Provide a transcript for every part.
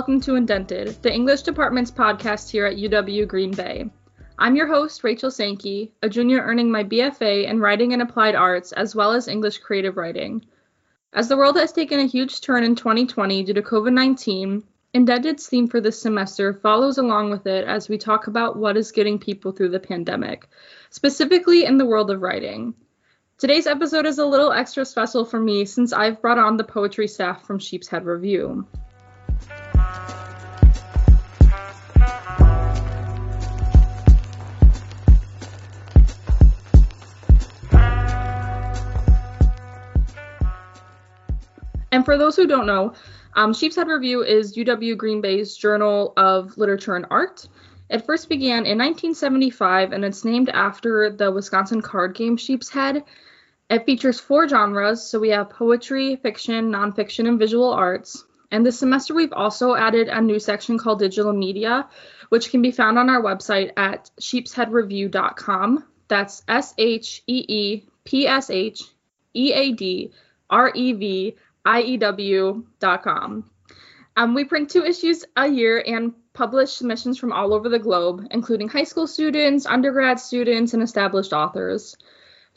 welcome to Indented, the English Department's podcast here at UW Green Bay. I'm your host, Rachel Sankey, a junior earning my BFA in Writing and Applied Arts as well as English Creative Writing. As the world has taken a huge turn in 2020 due to COVID 19, Indented's theme for this semester follows along with it as we talk about what is getting people through the pandemic, specifically in the world of writing. Today's episode is a little extra special for me since I've brought on the poetry staff from Sheepshead Review. And for those who don't know, um, Sheepshead Review is UW Green Bay's Journal of Literature and Art. It first began in 1975 and it's named after the Wisconsin card game Sheepshead. It features four genres, so we have poetry, fiction, nonfiction, and visual arts. And this semester, we've also added a new section called digital media, which can be found on our website at sheepsheadreview.com. That's S H E E P S H E A D R E V IEW.com. Um, we print two issues a year and publish submissions from all over the globe, including high school students, undergrad students, and established authors.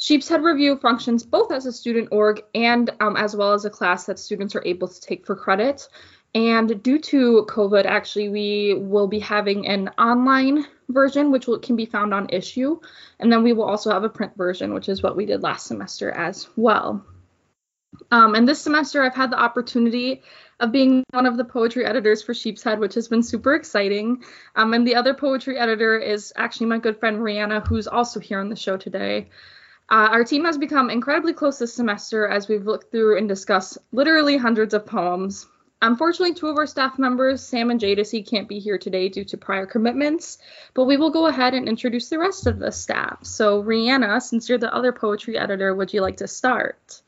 Sheepshead Review functions both as a student org and um, as well as a class that students are able to take for credit. And due to COVID, actually, we will be having an online version, which will, can be found on Issuu. And then we will also have a print version, which is what we did last semester as well. Um, and this semester, I've had the opportunity of being one of the poetry editors for Sheepshead, which has been super exciting. Um, and the other poetry editor is actually my good friend Rihanna, who's also here on the show today. Uh, our team has become incredibly close this semester as we've looked through and discussed literally hundreds of poems. Unfortunately, two of our staff members, Sam and Jadesy, can't be here today due to prior commitments, but we will go ahead and introduce the rest of the staff. So, Rihanna, since you're the other poetry editor, would you like to start?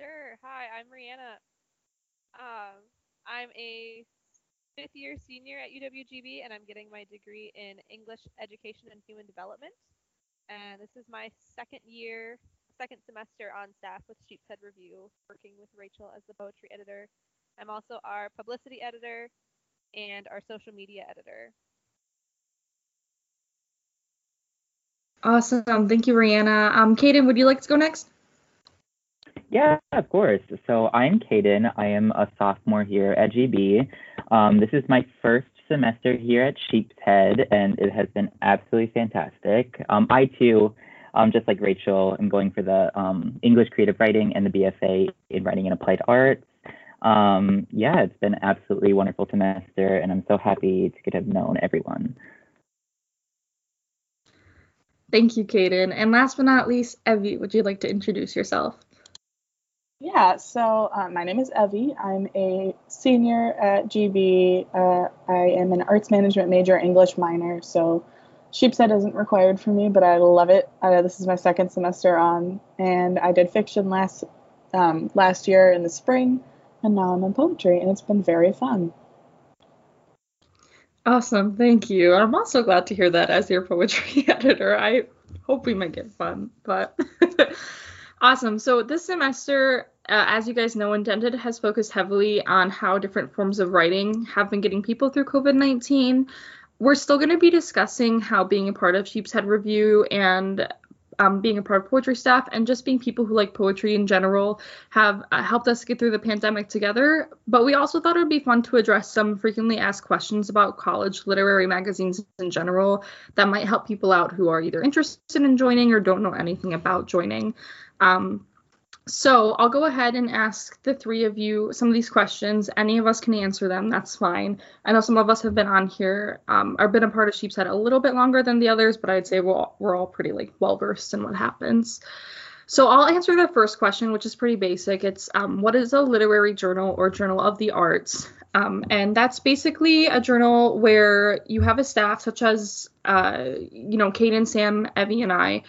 Sure. Hi, I'm Rihanna. Um, I'm a fifth year senior at UWGB and I'm getting my degree in English Education and Human Development. And this is my second year, second semester on staff with Sheepshead Review, working with Rachel as the poetry editor. I'm also our publicity editor and our social media editor. Awesome. Thank you, Rihanna. Um, Kaden, would you like to go next? Yeah, of course. So I'm Kaden. I am a sophomore here at GB. Um, this is my first semester here at Sheepshead, and it has been absolutely fantastic. Um, I too, um, just like Rachel, am going for the um, English Creative Writing and the BFA in Writing and Applied Arts. Um, yeah, it's been absolutely wonderful semester, and I'm so happy to get to have known everyone. Thank you, Kaden. And last but not least, Evie, would you like to introduce yourself? Yeah, so uh, my name is Evie. I'm a senior at GB. Uh, I am an arts management major, English minor, so Sheepshead isn't required for me, but I love it. Uh, this is my second semester on, and I did fiction last um, last year in the spring, and now I'm in poetry, and it's been very fun. Awesome, thank you. I'm also glad to hear that as your poetry editor. I hope we might get fun, but. Awesome. So this semester, uh, as you guys know, Indented has focused heavily on how different forms of writing have been getting people through COVID 19. We're still going to be discussing how being a part of Sheepshead Review and um, being a part of poetry staff and just being people who like poetry in general have uh, helped us get through the pandemic together. But we also thought it would be fun to address some frequently asked questions about college literary magazines in general that might help people out who are either interested in joining or don't know anything about joining. Um, so I'll go ahead and ask the three of you some of these questions. Any of us can answer them. That's fine. I know some of us have been on here, um, or been a part of Sheepshead a little bit longer than the others, but I'd say we're all, we're all pretty like well versed in what happens. So I'll answer the first question, which is pretty basic. It's um, what is a literary journal or journal of the arts? Um, and that's basically a journal where you have a staff such as, uh, you know, Kate and Sam, Evie, and I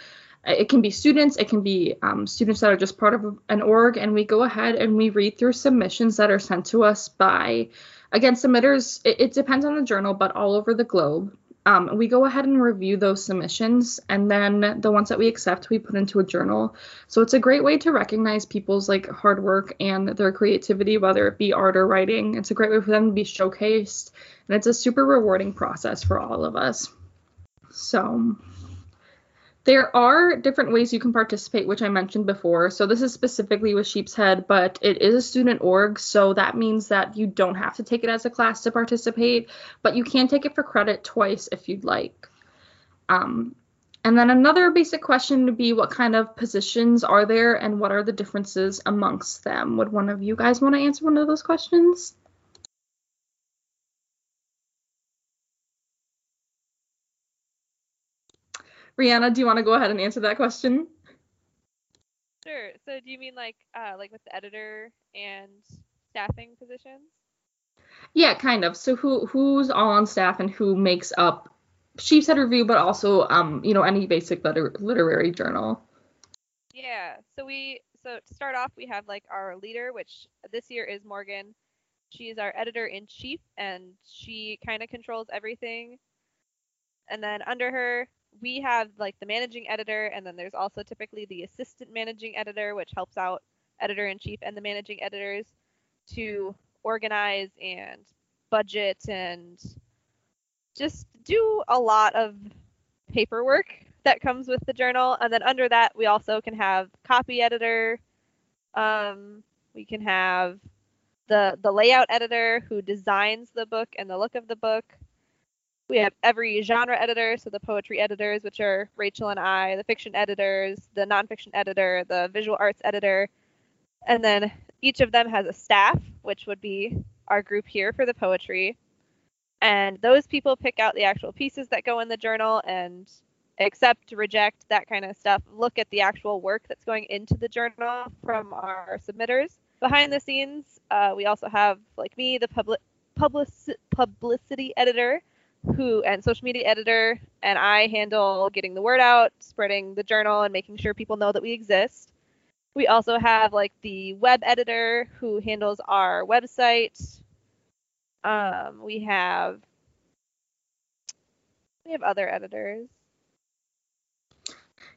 it can be students, it can be um, students that are just part of an org, and we go ahead and we read through submissions that are sent to us by, again, submitters. It, it depends on the journal, but all over the globe. Um, we go ahead and review those submissions, and then the ones that we accept, we put into a journal. So it's a great way to recognize people's like hard work and their creativity, whether it be art or writing. It's a great way for them to be showcased, and it's a super rewarding process for all of us. So there are different ways you can participate, which I mentioned before. So this is specifically with Sheepshead, but it is a student org, so that means that you don't have to take it as a class to participate, but you can take it for credit twice if you'd like. Um, and then another basic question would be what kind of positions are there and what are the differences amongst them? Would one of you guys want to answer one of those questions? Rihanna, do you want to go ahead and answer that question? Sure. So do you mean like uh, like with the editor and staffing positions? Yeah, kind of. So who who's all on staff and who makes up Sheepshead Review, but also um you know any basic liter- literary journal. Yeah. So we so to start off we have like our leader, which this year is Morgan. She is our editor in chief and she kind of controls everything. And then under her we have like the managing editor, and then there's also typically the assistant managing editor, which helps out editor in chief and the managing editors to organize and budget and just do a lot of paperwork that comes with the journal. And then under that, we also can have copy editor. Um, we can have the the layout editor who designs the book and the look of the book. We have every genre editor, so the poetry editors, which are Rachel and I, the fiction editors, the nonfiction editor, the visual arts editor, and then each of them has a staff, which would be our group here for the poetry. And those people pick out the actual pieces that go in the journal and accept, reject, that kind of stuff. Look at the actual work that's going into the journal from our submitters. Behind the scenes, uh, we also have, like me, the public public publicity editor, who and social media editor and I handle getting the word out, spreading the journal and making sure people know that we exist. We also have like the web editor who handles our website. Um, we have we have other editors.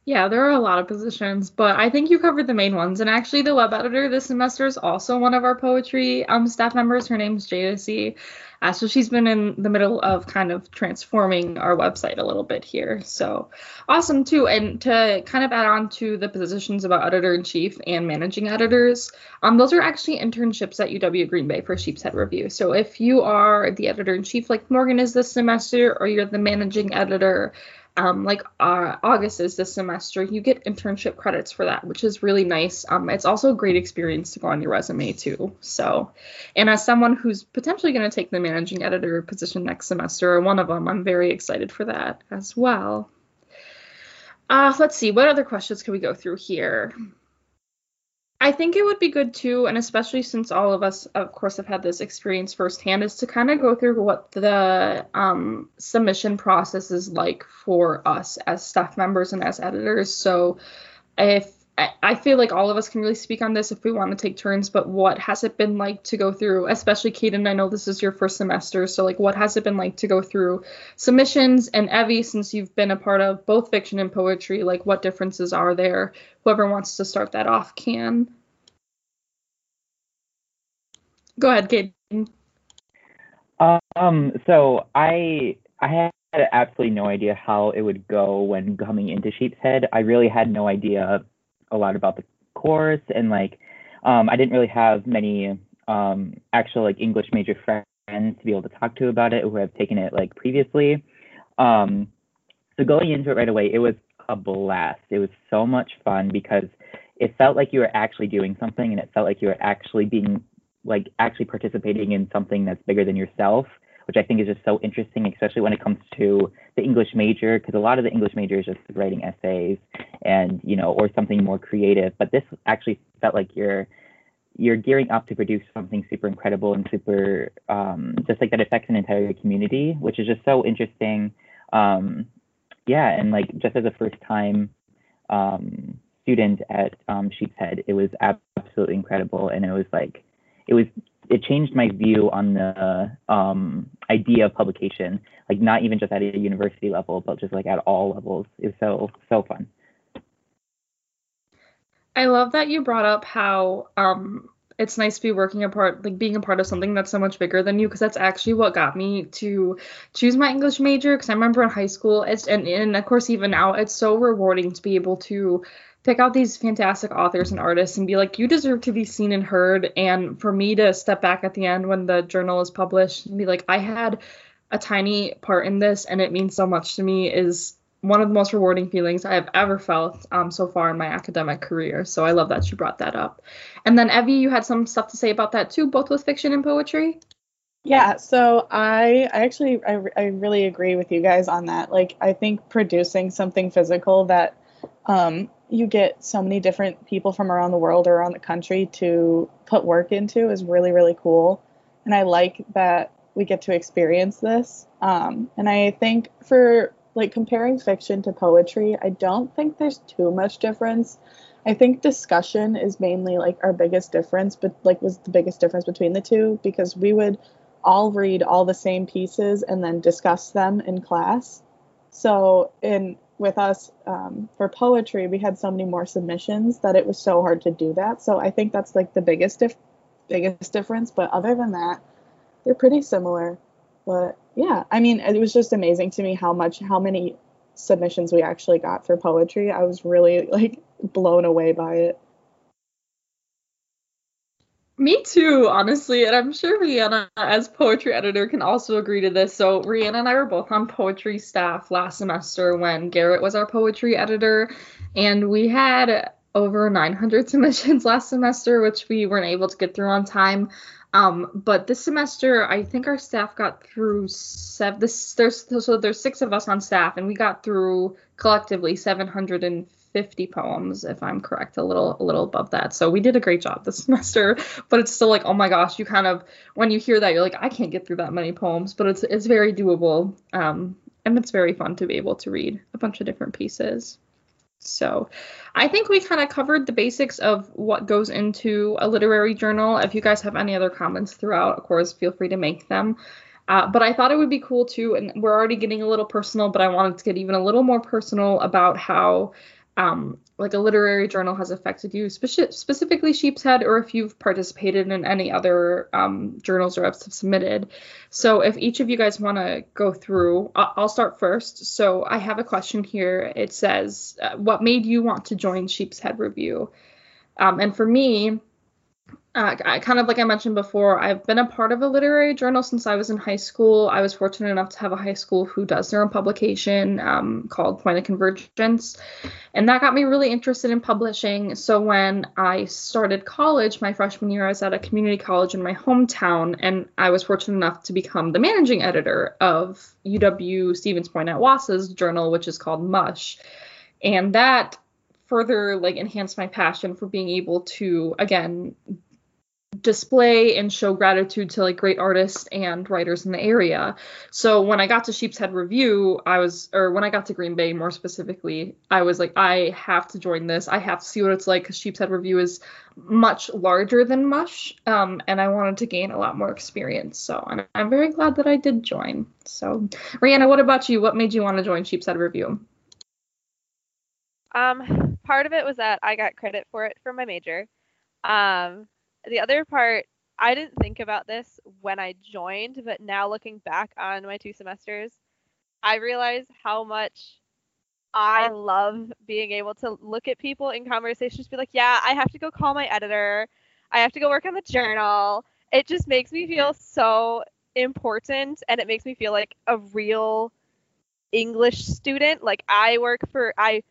Yeah, there are a lot of positions, but I think you covered the main ones. And actually, the web editor this semester is also one of our poetry um, staff members. Her name's JSC. Uh, so she's been in the middle of kind of transforming our website a little bit here. So awesome, too. And to kind of add on to the positions about editor in chief and managing editors, um, those are actually internships at UW Green Bay for Sheepshead Review. So if you are the editor in chief, like Morgan is this semester, or you're the managing editor, um, like uh, August is this semester, you get internship credits for that, which is really nice. Um, it's also a great experience to go on your resume too. So, and as someone who's potentially going to take the managing editor position next semester, or one of them, I'm very excited for that as well. Uh, let's see, what other questions can we go through here? I think it would be good too, and especially since all of us, of course, have had this experience firsthand, is to kind of go through what the um, submission process is like for us as staff members and as editors. So, if I feel like all of us can really speak on this if we want to take turns, but what has it been like to go through, especially Kaden, I know this is your first semester, so like what has it been like to go through submissions and Evie, since you've been a part of both fiction and poetry, like what differences are there? Whoever wants to start that off can. Go ahead, Kaden. Um, so I I had absolutely no idea how it would go when coming into Sheepshead. I really had no idea a lot about the course and like um, I didn't really have many um, actual like English major friends to be able to talk to about it who have taken it like previously. Um, so going into it right away, it was a blast. It was so much fun because it felt like you were actually doing something and it felt like you were actually being like actually participating in something that's bigger than yourself which I think is just so interesting, especially when it comes to the English major, because a lot of the English major is just writing essays and you know, or something more creative. But this actually felt like you're you're gearing up to produce something super incredible and super um, just like that affects an entire community, which is just so interesting. Um, yeah, and like just as a first time um, student at um, Sheepshead, it was absolutely incredible, and it was like it was it changed my view on the um, idea of publication, like not even just at a university level, but just like at all levels. It's so so fun. I love that you brought up how um, it's nice to be working a part, like being a part of something that's so much bigger than you, because that's actually what got me to choose my English major. Because I remember in high school, it's and, and of course even now, it's so rewarding to be able to pick out these fantastic authors and artists and be like, you deserve to be seen and heard. And for me to step back at the end when the journal is published and be like, I had a tiny part in this and it means so much to me is one of the most rewarding feelings I have ever felt um, so far in my academic career. So I love that you brought that up. And then Evie, you had some stuff to say about that too, both with fiction and poetry. Yeah, so I I actually I, I really agree with you guys on that. Like I think producing something physical that um, you get so many different people from around the world or around the country to put work into is really really cool. And I like that we get to experience this. Um, and I think for like comparing fiction to poetry, I don't think there's too much difference. I think discussion is mainly like our biggest difference, but like was the biggest difference between the two because we would all read all the same pieces and then discuss them in class. So in with us um, for poetry, we had so many more submissions that it was so hard to do that. So I think that's like the biggest dif- biggest difference. But other than that, they're pretty similar. But yeah, I mean, it was just amazing to me how much, how many submissions we actually got for poetry. I was really like blown away by it. Me too, honestly, and I'm sure Rihanna, as poetry editor, can also agree to this. So Rihanna and I were both on poetry staff last semester when Garrett was our poetry editor, and we had over 900 submissions last semester, which we weren't able to get through on time. Um, but this semester, I think our staff got through seven. This there's so there's six of us on staff, and we got through collectively 750 poems, if I'm correct, a little a little above that. So we did a great job this semester. But it's still like, oh my gosh, you kind of when you hear that, you're like, I can't get through that many poems, but it's it's very doable. Um, and it's very fun to be able to read a bunch of different pieces. So I think we kind of covered the basics of what goes into a literary journal. If you guys have any other comments throughout, of course, feel free to make them. Uh, but I thought it would be cool too, and we're already getting a little personal, but I wanted to get even a little more personal about how um, like a literary journal has affected you, speci- specifically Sheepshead, or if you've participated in any other um, journals or have submitted. So, if each of you guys want to go through, I'll start first. So, I have a question here. It says, uh, What made you want to join Sheepshead Review? Um, and for me, uh, I, kind of like I mentioned before, I've been a part of a literary journal since I was in high school. I was fortunate enough to have a high school who does their own publication um, called Point of Convergence. And that got me really interested in publishing. So when I started college, my freshman year, I was at a community college in my hometown, and I was fortunate enough to become the managing editor of UW Stevens Point at Wausau's journal, which is called Mush. And that further like enhanced my passion for being able to again display and show gratitude to like great artists and writers in the area. So when I got to Sheepshead Review, I was or when I got to Green Bay more specifically, I was like I have to join this. I have to see what it's like cuz Sheepshead Review is much larger than Mush um, and I wanted to gain a lot more experience. So I'm, I'm very glad that I did join. So Rihanna, what about you? What made you want to join Sheepshead Review? Um part of it was that I got credit for it for my major. Um the other part, I didn't think about this when I joined, but now looking back on my two semesters, I realize how much I love being able to look at people in conversations, be like, yeah, I have to go call my editor. I have to go work on the journal. It just makes me feel so important and it makes me feel like a real English student. Like I work for, I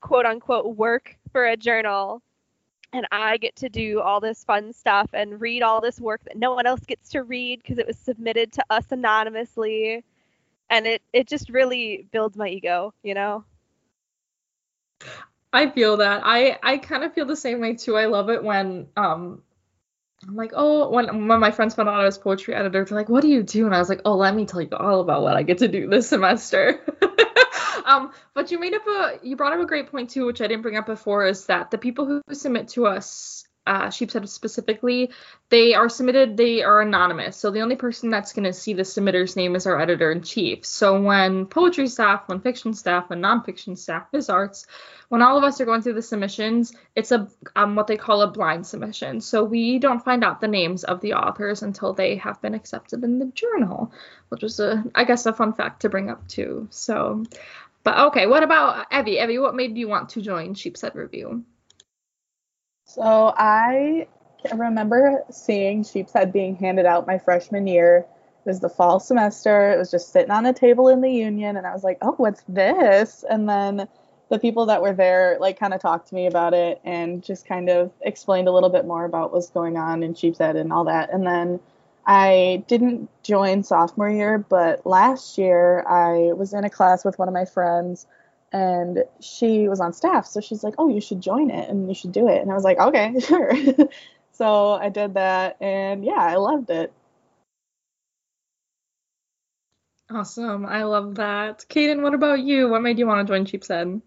quote unquote work for a journal and I get to do all this fun stuff and read all this work that no one else gets to read because it was submitted to us anonymously. And it, it just really builds my ego, you know? I feel that. I, I kind of feel the same way too. I love it when um I'm like, oh, when when my friends found out I was poetry editor, they're like, what do you do? And I was like, oh, let me tell you all about what I get to do this semester. um, but you made up a you brought up a great point too, which I didn't bring up before, is that the people who submit to us uh, Sheepshead specifically, they are submitted, they are anonymous. So the only person that's going to see the submitter's name is our editor in chief. So when poetry staff, when fiction staff, when nonfiction staff, Viz Arts, when all of us are going through the submissions, it's a um, what they call a blind submission. So we don't find out the names of the authors until they have been accepted in the journal, which is a, I guess, a fun fact to bring up too. So, but okay, what about Evie? Evie, what made you want to join Sheepshead Review? So I remember seeing Sheepshead being handed out my freshman year. It was the fall semester. It was just sitting on a table in the union, and I was like, "Oh, what's this?" And then the people that were there like kind of talked to me about it and just kind of explained a little bit more about what's going on in Sheepshead and all that. And then I didn't join sophomore year, but last year I was in a class with one of my friends and she was on staff. So she's like, Oh, you should join it and you should do it. And I was like, Okay, sure. so I did that and yeah, I loved it. Awesome. I love that. Kaden, what about you? What made you want to join Sheepshead?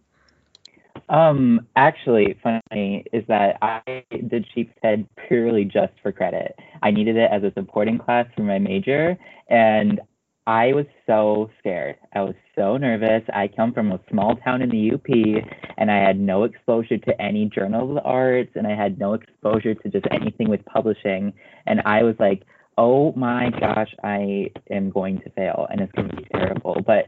Um, actually, funny is that I did Sheep's Head purely just for credit. I needed it as a supporting class for my major, and I was so scared. I was so nervous. I come from a small town in the UP, and I had no exposure to any journals of the arts, and I had no exposure to just anything with publishing. And I was like, oh my gosh, I am going to fail, and it's going to be terrible. But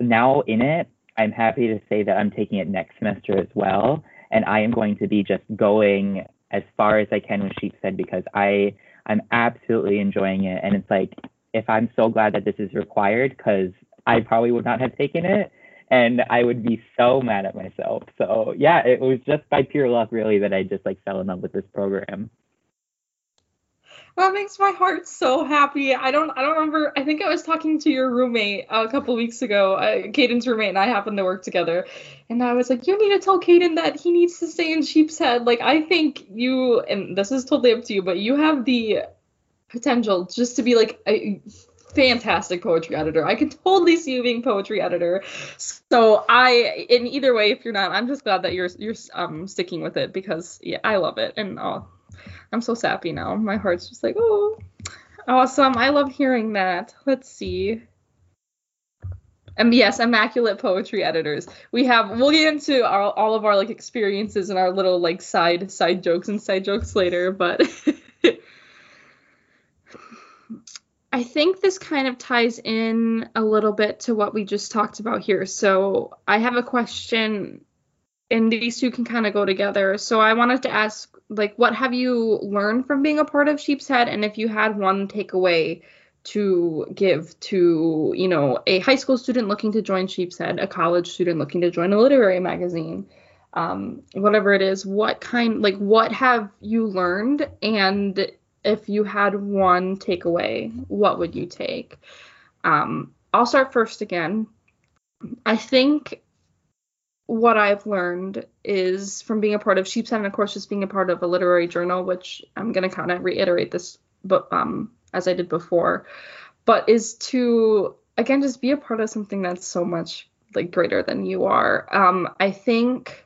now in it, I'm happy to say that I'm taking it next semester as well, and I am going to be just going as far as I can with Sheepshead because I I'm absolutely enjoying it, and it's like if I'm so glad that this is required because I probably would not have taken it, and I would be so mad at myself. So yeah, it was just by pure luck really that I just like fell in love with this program. That makes my heart so happy. I don't I don't remember. I think I was talking to your roommate a couple weeks ago. Uh, Caden's roommate and I happened to work together, and I was like, "You need to tell Caden that he needs to stay in Sheepshead." Like I think you, and this is totally up to you, but you have the potential just to be like a fantastic poetry editor. I can totally see you being poetry editor. So I, in either way, if you're not, I'm just glad that you're you're um sticking with it because yeah, I love it and oh I'm so sappy now. My heart's just like, oh, awesome. I love hearing that. Let's see. And yes, immaculate poetry editors. We have. We'll get into our, all of our like experiences and our little like side side jokes and side jokes later, but. I think this kind of ties in a little bit to what we just talked about here. So I have a question and these two can kind of go together. So I wanted to ask, like, what have you learned from being a part of Sheepshead, and if you had one takeaway to give to, you know, a high school student looking to join Sheepshead, a college student looking to join a literary magazine, um, whatever it is, what kind, like, what have you learned, and if you had one takeaway, what would you take? Um, I'll start first again. I think what I've learned is from being a part of Sheepshead and of course just being a part of a literary journal, which I'm gonna kind of reiterate this, but um, as I did before, but is to again just be a part of something that's so much like greater than you are. Um, I think.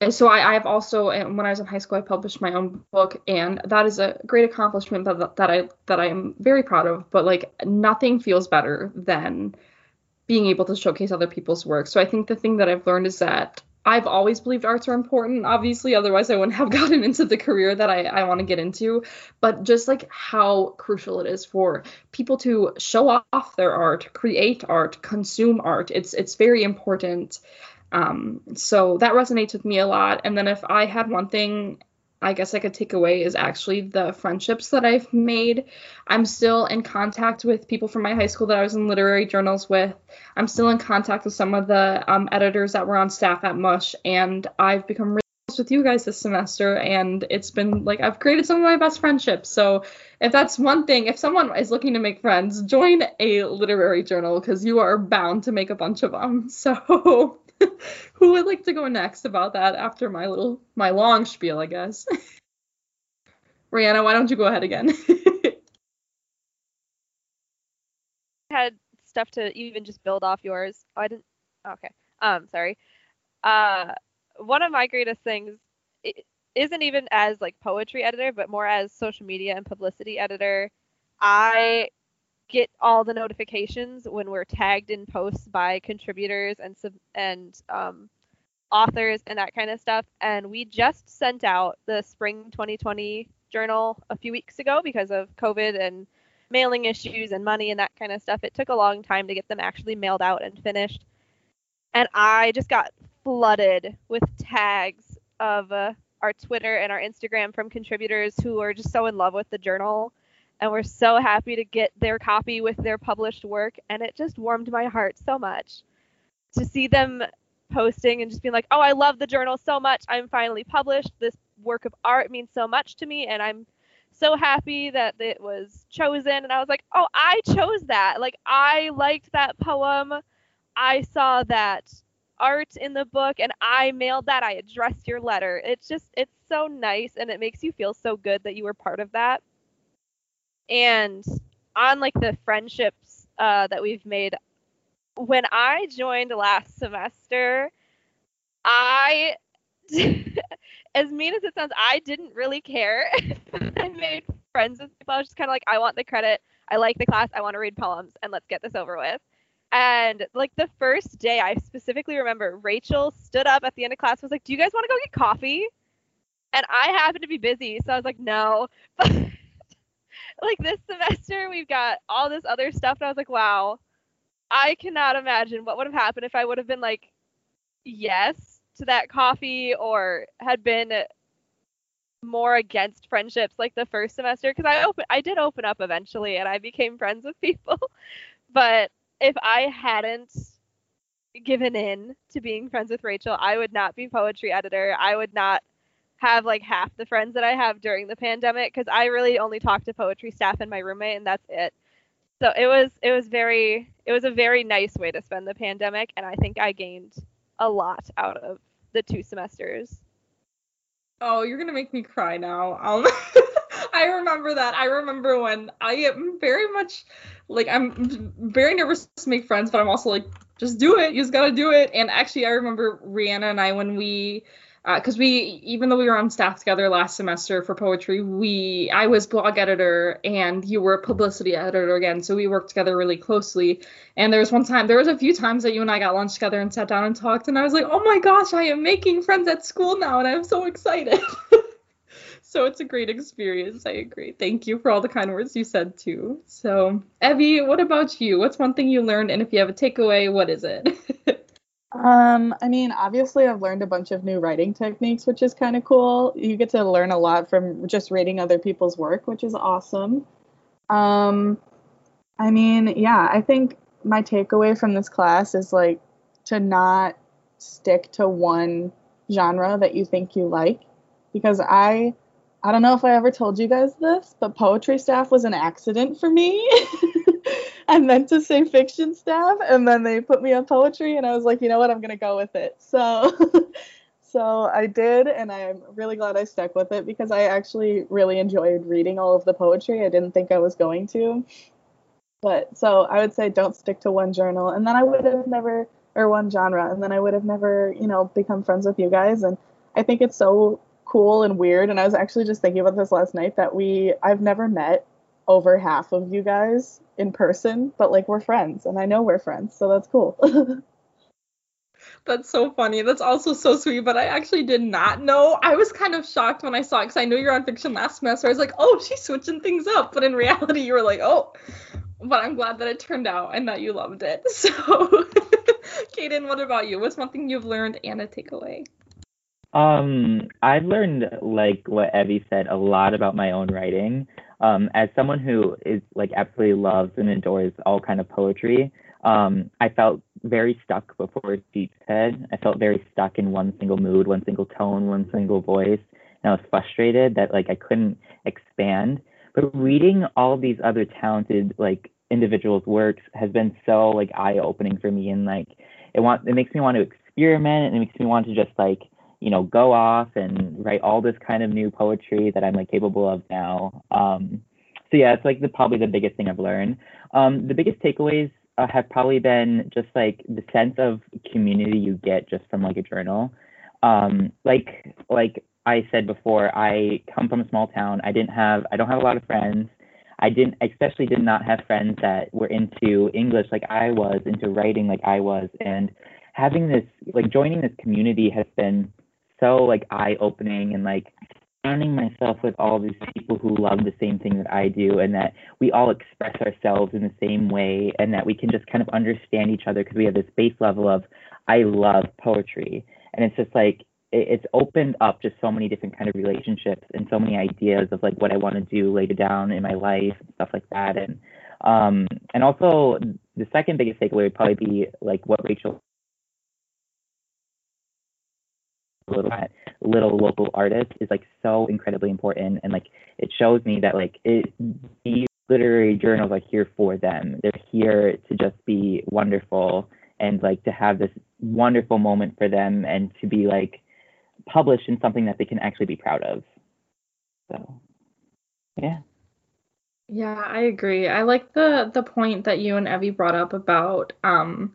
And So I, I've also when I was in high school I published my own book and that is a great accomplishment that, that I that I am very proud of. But like nothing feels better than being able to showcase other people's work. So I think the thing that I've learned is that I've always believed arts are important, obviously, otherwise I wouldn't have gotten into the career that I, I want to get into. But just like how crucial it is for people to show off their art, create art, consume art. It's it's very important. Um, so that resonates with me a lot. And then if I had one thing I guess I could take away is actually the friendships that I've made. I'm still in contact with people from my high school that I was in literary journals with. I'm still in contact with some of the um, editors that were on staff at Mush, and I've become really close with you guys this semester, and it's been like I've created some of my best friendships. So if that's one thing, if someone is looking to make friends, join a literary journal because you are bound to make a bunch of them. So Who would like to go next about that after my little my long spiel, I guess? Rihanna, why don't you go ahead again? I had stuff to even just build off yours. Oh, I didn't. Okay. Um, sorry. Uh, one of my greatest things, isn't even as like poetry editor, but more as social media and publicity editor. I get all the notifications when we're tagged in posts by contributors and and um, authors and that kind of stuff. And we just sent out the spring 2020 journal a few weeks ago because of COVID and mailing issues and money and that kind of stuff. It took a long time to get them actually mailed out and finished. And I just got flooded with tags of uh, our Twitter and our Instagram from contributors who are just so in love with the journal and we're so happy to get their copy with their published work and it just warmed my heart so much to see them posting and just being like oh i love the journal so much. I'm finally published. This work of art means so much to me and i'm so happy that it was chosen. And i was like oh i chose that. Like i liked that poem. I saw that art in the book and i mailed that. I addressed your letter. It's just it's so nice and it makes you feel so good that you were part of that and on like the friendships uh, that we've made when i joined last semester i as mean as it sounds i didn't really care. I made friends with people. I was just kind of like i want the credit. I like the class. I want to read poems and let's get this over with. And like the first day i specifically remember rachel stood up at the end of class was like do you guys want to go get coffee? And i happened to be busy so i was like no like this semester we've got all this other stuff and I was like, wow, I cannot imagine what would have happened if I would have been like yes to that coffee or had been more against friendships like the first semester because I open I did open up eventually and I became friends with people. but if I hadn't given in to being friends with Rachel, I would not be poetry editor. I would not have like half the friends that I have during the pandemic because I really only talk to poetry staff and my roommate and that's it. So it was it was very it was a very nice way to spend the pandemic and I think I gained a lot out of the two semesters. Oh, you're gonna make me cry now. Um, I remember that. I remember when I am very much like I'm very nervous to make friends, but I'm also like, just do it. You just gotta do it. And actually, I remember Rihanna and I when we because uh, we even though we were on staff together last semester for poetry we i was blog editor and you were a publicity editor again. So we worked together really closely. And there was one time there was a few times that you and i got lunch together and sat down and talked and i was like oh my gosh i am making friends at school now and i'm so excited. So it's a great experience. I agree. Thank you for all the kind words you said too. So evie what about you? What's one thing you learned? And if you have a takeaway what is it Um, I mean, obviously, I've learned a bunch of new writing techniques, which is kind of cool. You get to learn a lot from just reading other people's work, which is awesome. Um, I mean, yeah, I think my takeaway from this class is like to not stick to one genre that you think you like, because I, I don't know if I ever told you guys this, but poetry staff was an accident for me. I meant to say fiction staff, and then they put me on poetry, and I was like, you know what, I'm gonna go with it. So, so I did, and I'm really glad I stuck with it because I actually really enjoyed reading all of the poetry. I didn't think I was going to, but so I would say don't stick to one journal, and then I would have never or one genre, and then I would have never, you know, become friends with you guys. And I think it's so cool and weird. And I was actually just thinking about this last night that we I've never met over half of you guys in person, but like we're friends and I know we're friends, so that's cool. that's so funny. That's also so sweet, but I actually did not know. I was kind of shocked when I saw it because I know you're on fiction last semester. I was like, oh, she's switching things up. But in reality, you were like, oh. But I'm glad that it turned out and that you loved it. So, Kaden, what about you? What's one thing you've learned and a takeaway? Um, I've learned like what Evie said a lot about my own writing. Um, as someone who is like absolutely loves and adores all kind of poetry, um, I felt very stuck before Sheep's Head. I felt very stuck in one single mood, one single tone, one single voice, and I was frustrated that like I couldn't expand. But reading all these other talented like individuals' works has been so like eye opening for me, and like it want it makes me want to experiment, and it makes me want to just like you know, go off and write all this kind of new poetry that I'm like capable of now. Um, so yeah, it's like the probably the biggest thing I've learned. Um, the biggest takeaways uh, have probably been just like the sense of community you get just from like a journal. Um, like like I said before, I come from a small town. I didn't have, I don't have a lot of friends. I didn't, especially did not have friends that were into English like I was, into writing like I was, and having this, like joining this community has been so like eye opening and like surrounding myself with all these people who love the same thing that I do and that we all express ourselves in the same way and that we can just kind of understand each other because we have this base level of I love poetry. And it's just like it's opened up just so many different kind of relationships and so many ideas of like what I want to do later down in my life and stuff like that. And um and also the second biggest takeaway would probably be like what Rachel little little local artists is like so incredibly important. And like it shows me that like it these literary journals are here for them. They're here to just be wonderful and like to have this wonderful moment for them and to be like published in something that they can actually be proud of. So yeah. Yeah i agree. I like the the point that you and evie brought up about um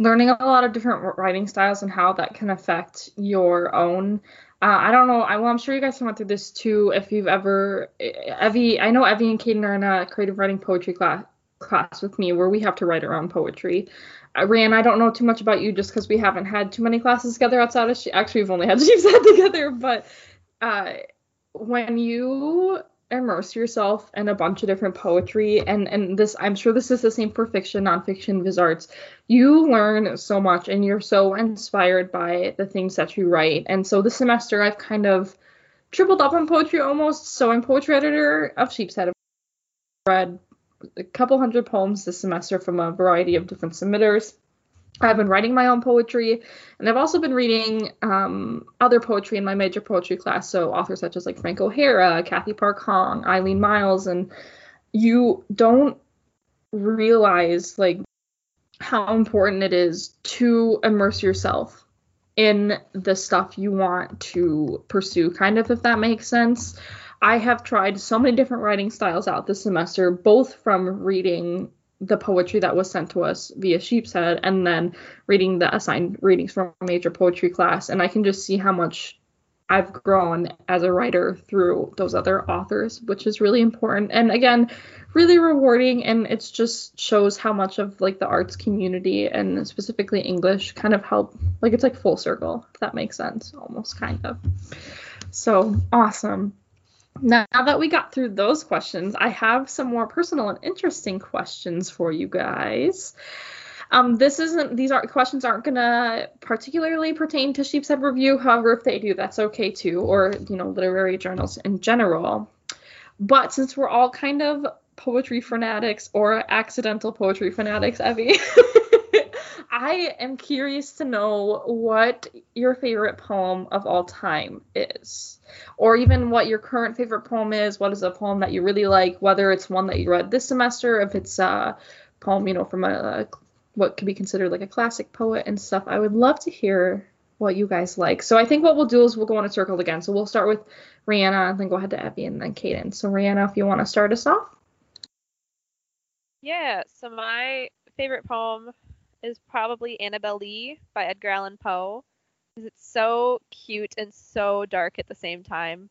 learning a lot of different writing styles and how that can affect your own. Uh, I don't know. I, well, I'm sure you guys went through this too. If you've ever, Evie, I know Evie and Kaden are in a creative writing poetry class class with me where we have to write our own poetry. Uh, Ryan, I don't know too much about you just because we haven't had too many classes together outside of. Actually, we've only had Sheepshead together, but uh, when you immerse yourself in a bunch of different poetry and and this i'm sure this is the same for fiction nonfiction viz arts. You learn so much and you're so inspired by the things that you write. And so this semester i've kind of tripled up on poetry almost. So i'm poetry editor of sheepshead i've read a couple hundred poems this semester from a variety of different submitters I've been writing my own poetry, and I've also been reading um, other poetry in my major poetry class. So authors such as like Frank O'Hara, Cathy Park Hong, Eileen Miles, and you don't realize like how important it is to immerse yourself in the stuff you want to pursue, kind of if that makes sense. I have tried so many different writing styles out this semester, both from reading the poetry that was sent to us via Sheepshead and then reading the assigned readings from a major poetry class. And I can just see how much I've grown as a writer through those other authors, which is really important. And again, really rewarding. And it just shows how much of like the arts community and specifically English kind of help, like it's like full circle, if that makes sense, almost kind of. So awesome. Now that we got through those questions, I have some more personal and interesting questions for you guys. Um, this isn't these aren't questions aren't gonna particularly pertain to Sheepshead Review. However, if they do, that's okay too, or you know, literary journals in general. But since we're all kind of poetry fanatics or accidental poetry fanatics, Evie, I am curious to know what your favorite poem of all time is, or even what your current favorite poem is. What is a poem that you really like? Whether it's one that you read this semester, if it's a poem, you know, from a what could be considered like a classic poet and stuff. I would love to hear what you guys like. So I think what we'll do is we'll go in a circle again. So we'll start with Rihanna and then go ahead to Evie and then Kaden. So Rihanna, if you want to start us off. Yeah, so my favorite poem is probably Annabel Lee by Edgar Allan Poe because it's so cute and so dark at the same time.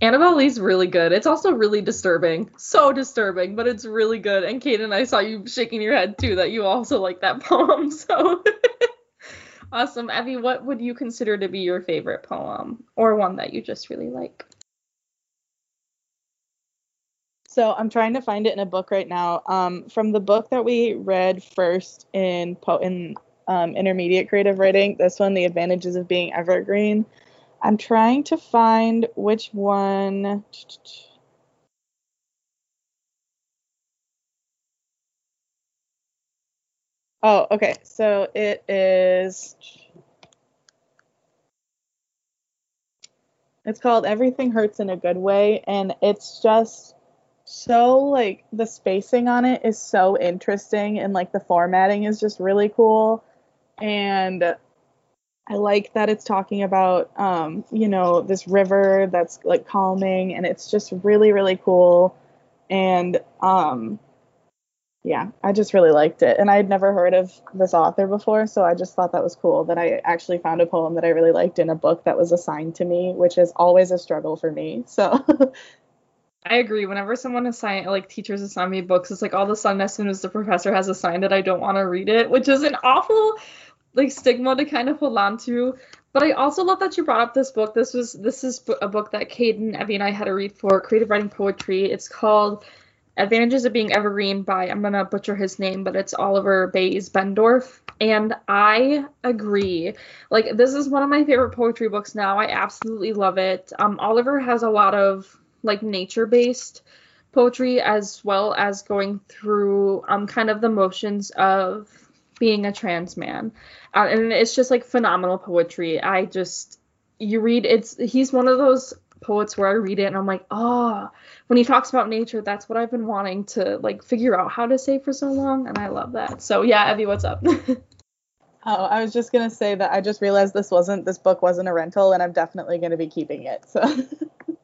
Annabel Lee's really good. It's also really disturbing. So disturbing, but it's really good. And Kate and I saw you shaking your head too that you also like that poem. So awesome. Evie, what would you consider to be your favorite poem or one that you just really like? So I'm trying to find it in a book right now. Um, from the book that we read first in po- in um, intermediate creative writing, this one, The Advantages of Being Evergreen. I'm trying to find which one. Oh, okay. So it is. It's called Everything Hurts in a Good Way, and it's just so like the spacing on it is so interesting and like the formatting is just really cool and I like that it's talking about um you know this river that's like calming and it's just really really cool and um yeah, I just really liked it. And I had never heard of this author before, so I just thought that was cool that I actually found a poem that I really liked in a book that was assigned to me, which is always a struggle for me. So I agree. Whenever someone assign like teachers assign me books, it's like all of a sudden as soon as the professor has assigned it, I don't want to read it, which is an awful like stigma to kind of hold on to. But I also love that you brought up this book. This was this is a book that Caden, Evie, and I had to read for creative writing poetry. It's called Advantages of Being Evergreen by I'm gonna butcher his name, but it's Oliver Baez Bendorf. And I agree. Like this is one of my favorite poetry books now. I absolutely love it. Um, Oliver has a lot of like nature based poetry as well as going through um kind of the motions of being a trans man. Uh, and it's just like phenomenal poetry. I just you read it's he's one of those poets where I read it and I'm like, oh, when he talks about nature, that's what I've been wanting to like figure out how to say for so long, and I love that. So yeah, Evie, what's up? oh, I was just gonna say that I just realized this wasn't this book wasn't a rental, and I'm definitely gonna be keeping it. So.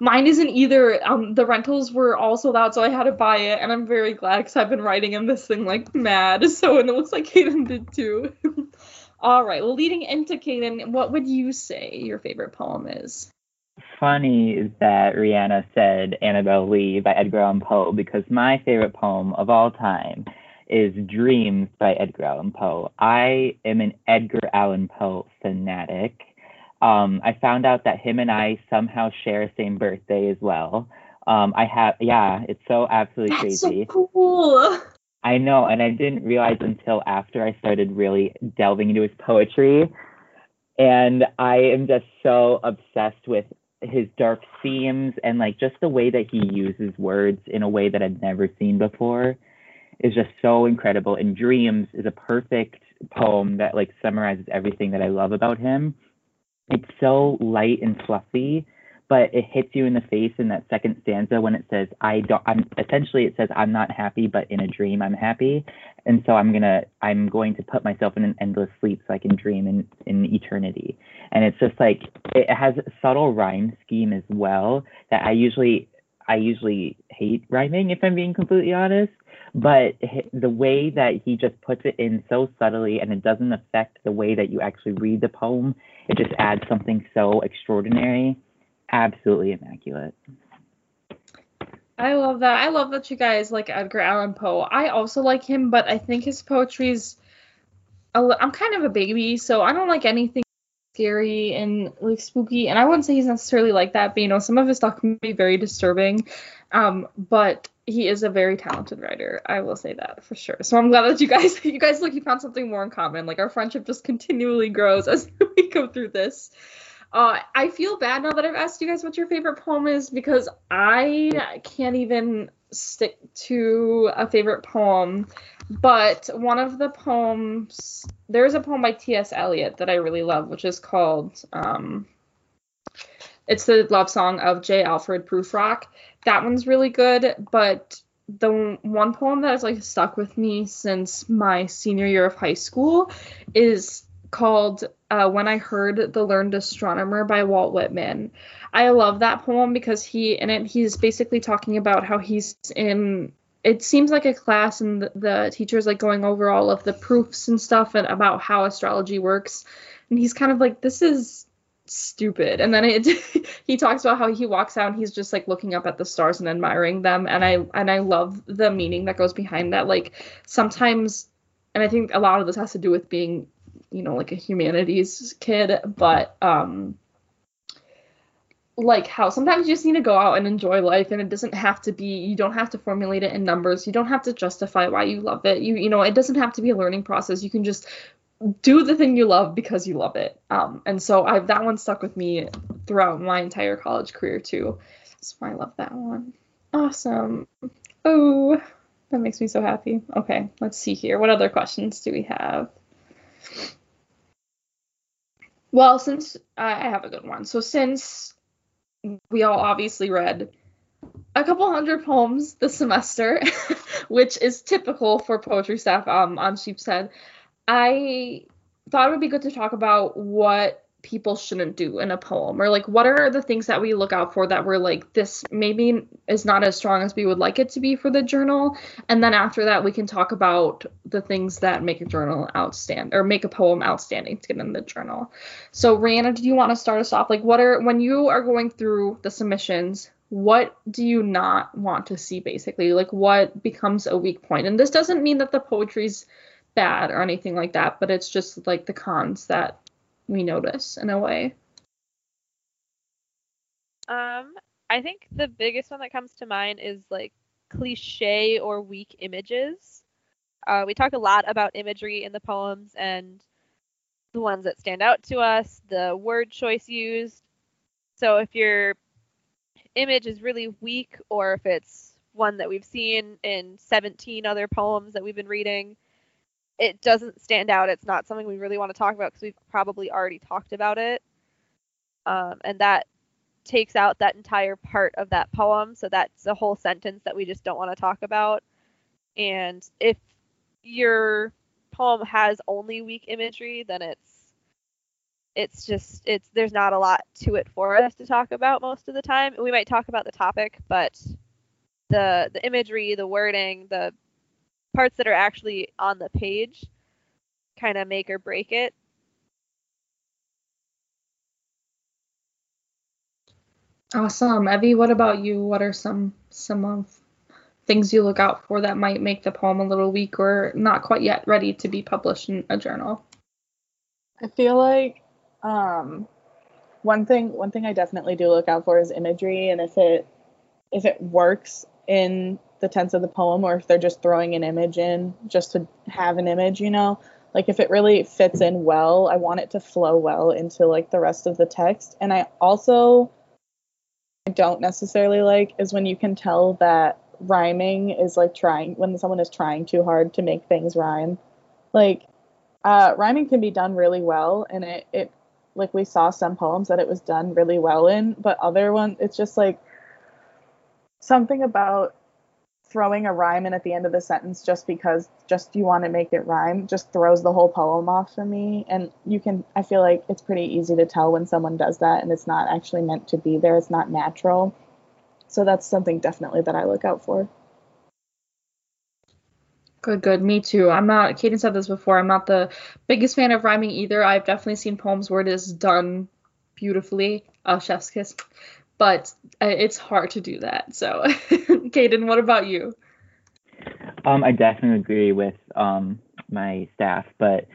Mine isn't either. Um, the rentals were all sold out, so I had to buy it, and I'm very glad because I've been writing in this thing like mad. So, and it looks like Kaden did too. all right. Well, leading into Kaden, what would you say your favorite poem is? funny is that Rihanna said Annabel Lee by Edgar Allan Poe because my favorite poem of all time is Dreams by Edgar Allan Poe. I am an Edgar Allan Poe fanatic. Um, I found out that him and I somehow share the same birthday as well. Um, I have, yeah, it's so absolutely That's crazy. So cool. I know, and I didn't realize until after I started really delving into his poetry. And I am just so obsessed with his dark themes and like just the way that he uses words in a way that I've never seen before is just so incredible. And Dreams is a perfect poem that like summarizes everything that I love about him. It's so light and fluffy, but it hits you in the face in that second stanza when it says i don't i'm essentially it says i'm not happy but in a dream i'm happy. And so i'm gonna i'm going to put myself in an endless sleep so i can dream in in eternity. And it's just like it has a subtle rhyme scheme as well that i usually i usually hate rhyming if i'm being completely honest. But the way that he just puts it in so subtly and it doesn't affect the way that you actually read the poem it just adds something so extraordinary absolutely immaculate. I love that. I love that you guys like Edgar Allan Poe. I also like him, but I think his poetry's. I'm kind of a baby, so I don't like anything scary and like spooky. And I wouldn't say he's necessarily like that, but you know, some of his stuff can be very disturbing. Um, but he is a very talented writer. I will say that for sure. So I'm glad that you guys, you guys look, you found something more in common. Like our friendship just continually grows as we go through this. Uh, I feel bad now that I've asked you guys what your favorite poem is because I can't even stick to a favorite poem. But one of the poems, there's a poem by T.S. Eliot that I really love, which is called, um, it's the love song of J. Alfred Prufrock. That one's really good, but the one poem that has like stuck with me since my senior year of high school is called uh, When I Heard the Learned Astronomer by Walt Whitman. I love that poem because he, in it, he's basically talking about how he's in. It seems like a class, and the, the teacher's like going over all of the proofs and stuff and about how astrology works. And he's kind of like, this is stupid. And then it, he talks about how he walks out and he's just like looking up at the stars and admiring them. And I and I love the meaning that goes behind that. Like sometimes, and I think a lot of this has to do with being you know like a humanities kid but um like how sometimes you just need to go out and enjoy life and it doesn't have to be you don't have to formulate it in numbers you don't have to justify why you love it you you know it doesn't have to be a learning process you can just do the thing you love because you love it. Um and so i that one stuck with me throughout my entire college career too. That's why i love that one. Awesome. Oh that makes me so happy. Okay let's see here. What other questions do we have? Well, since I have a good one. So since we all obviously read a couple hundred poems this semester, which is typical for poetry staff um, on Sheepshead, I thought it would be good to talk about what people shouldn't do in a poem or like what are the things that we look out for that we're like this maybe is not as strong as we would like it to be for the journal. And then after that we can talk about the things that make a journal outstanding or make a poem outstanding to get in the journal. So Rihanna do you want to start us off? Like what are when you are going through the submissions what do you not want to see basically? Like what becomes a weak point? And this doesn't mean that the poetry's bad or anything like that but it's just like the cons that we notice in a way? Um, I think the biggest one that comes to mind is like cliche or weak images. Uh, we talk a lot about imagery in the poems and the ones that stand out to us, the word choice used. So if your image is really weak or if it's one that we've seen in 17 other poems that we've been reading, it doesn't stand out. It's not something we really want to talk about because we've probably already talked about it. Um, and that takes out that entire part of that poem. So that's a whole sentence that we just don't want to talk about. And if your poem has only weak imagery, then it's it's just it's there's not a lot to it for us to talk about most of the time. We might talk about the topic, but the the imagery, the wording, the parts that are actually on the page kind of make or break it. Awesome. Evie, what about you? What are some some of things you look out for that might make the poem a little weak or not quite yet ready to be published in a journal? I feel like um, one thing one thing I definitely do look out for is imagery and if it if it works in the tense of the poem or if they're just throwing an image in just to have an image, you know. Like if it really fits in well, I want it to flow well into like the rest of the text. And I also don't necessarily like is when you can tell that rhyming is like trying when someone is trying too hard to make things rhyme. Like uh, rhyming can be done really well and it, it like we saw some poems that it was done really well in, but other ones it's just like something about throwing a rhyme in at the end of the sentence just because just you want to make it rhyme just throws the whole poem off for me and you can i feel like it's pretty easy to tell when someone does that and it's not actually meant to be there it's not natural so that's something definitely that i look out for Good, good. Me too. I'm not, Kaden said this before, I'm not the biggest fan of rhyming either. I've definitely seen poems where it is done beautifully. Uh, chef's kiss but it's hard to do that. So, Kaden, what about you? Um, I definitely agree with um, my staff, but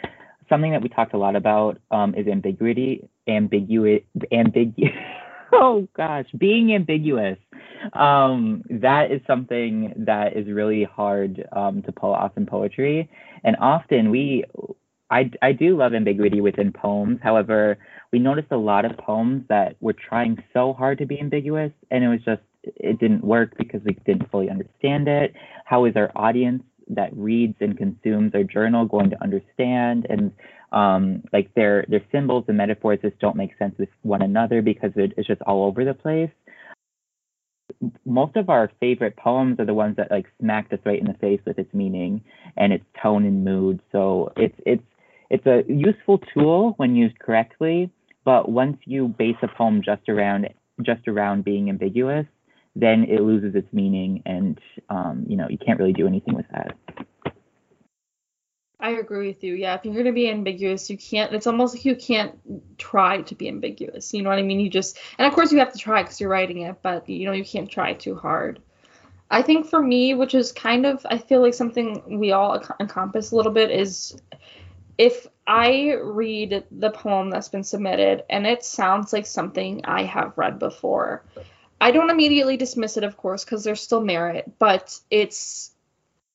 something that we talked a lot about um, is ambiguity, ambiguous, ambiguous. oh gosh, being ambiguous. Um, that is something that is really hard um, to pull off in poetry, and often we, I, I do love ambiguity within poems. However, we noticed a lot of poems that were trying so hard to be ambiguous and it was just it didn't work because we didn't fully understand it. How is our audience that reads and consumes our journal going to understand? And um, like their their symbols and metaphors just don't make sense with one another because it, it's just all over the place. Most of our favorite poems are the ones that like smacked us right in the face with its meaning and its tone and mood. So it's it's it's a useful tool when used correctly but once you base a poem just around just around being ambiguous, then it loses its meaning, and um, you know you can't really do anything with that. I agree with you. Yeah, if you're going to be ambiguous, you can't. It's almost like you can't try to be ambiguous. You know what I mean? You just, and of course you have to try because you're writing it, but you know you can't try too hard. I think for me, which is kind of, I feel like something we all encompass a little bit, is if I read the poem that's been submitted and it sounds like something I have read before, I don't immediately dismiss it, of course, because there's still merit, but it's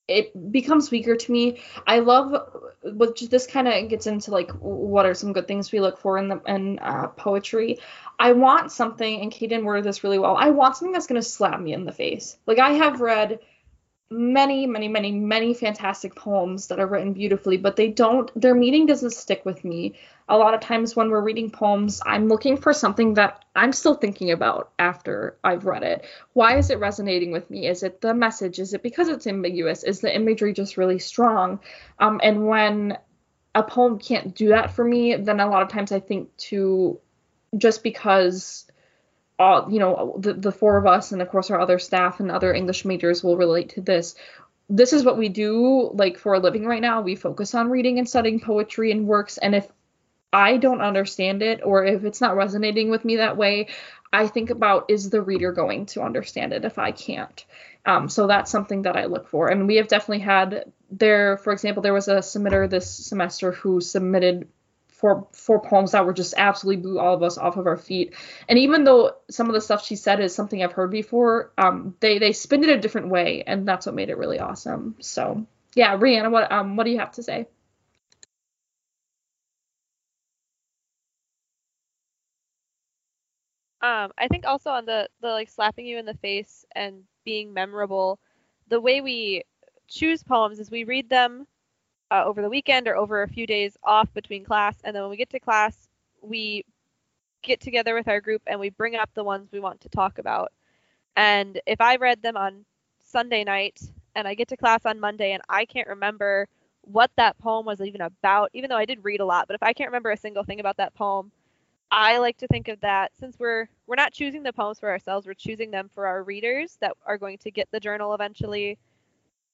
it becomes weaker to me. I love which this kind of gets into like what are some good things we look for in the in uh, poetry. I want something, and Kaden worded this really well. I want something that's gonna slap me in the face. Like I have read many, many, many, many fantastic poems that are written beautifully, but they don't, their meaning doesn't stick with me. A lot of times when we're reading poems, I'm looking for something that I'm still thinking about after I've read it. Why is it resonating with me? Is it the message? Is it because it's ambiguous? Is the imagery just really strong? Um, and when a poem can't do that for me, then a lot of times I think to just because all you know the, the four of us and of course our other staff and other english majors will relate to this. This is what we do like for a living right now. We focus on reading and studying poetry and works and if i don't understand it or if it's not resonating with me that way i think about is the reader going to understand it if i can't? Um, so that's something that i look for. And we have definitely had there for example there was a submitter this semester who submitted four four poems that were just absolutely blew all of us off of our feet. And even though some of the stuff she said is something I've heard before, um, they they spin it a different way, and that's what made it really awesome. So yeah, Rihanna, what um what do you have to say? Um, I think also on the the like slapping you in the face and being memorable, the way we choose poems is we read them uh, over the weekend or over a few days off between class. And then when we get to class, we get together with our group and we bring up the ones we want to talk about. And if I read them on Sunday night and I get to class on Monday and I can't remember what that poem was even about, even though I did read a lot, but if I can't remember a single thing about that poem, I like to think of that since we're we're not choosing the poems for ourselves, we're choosing them for our readers that are going to get the journal eventually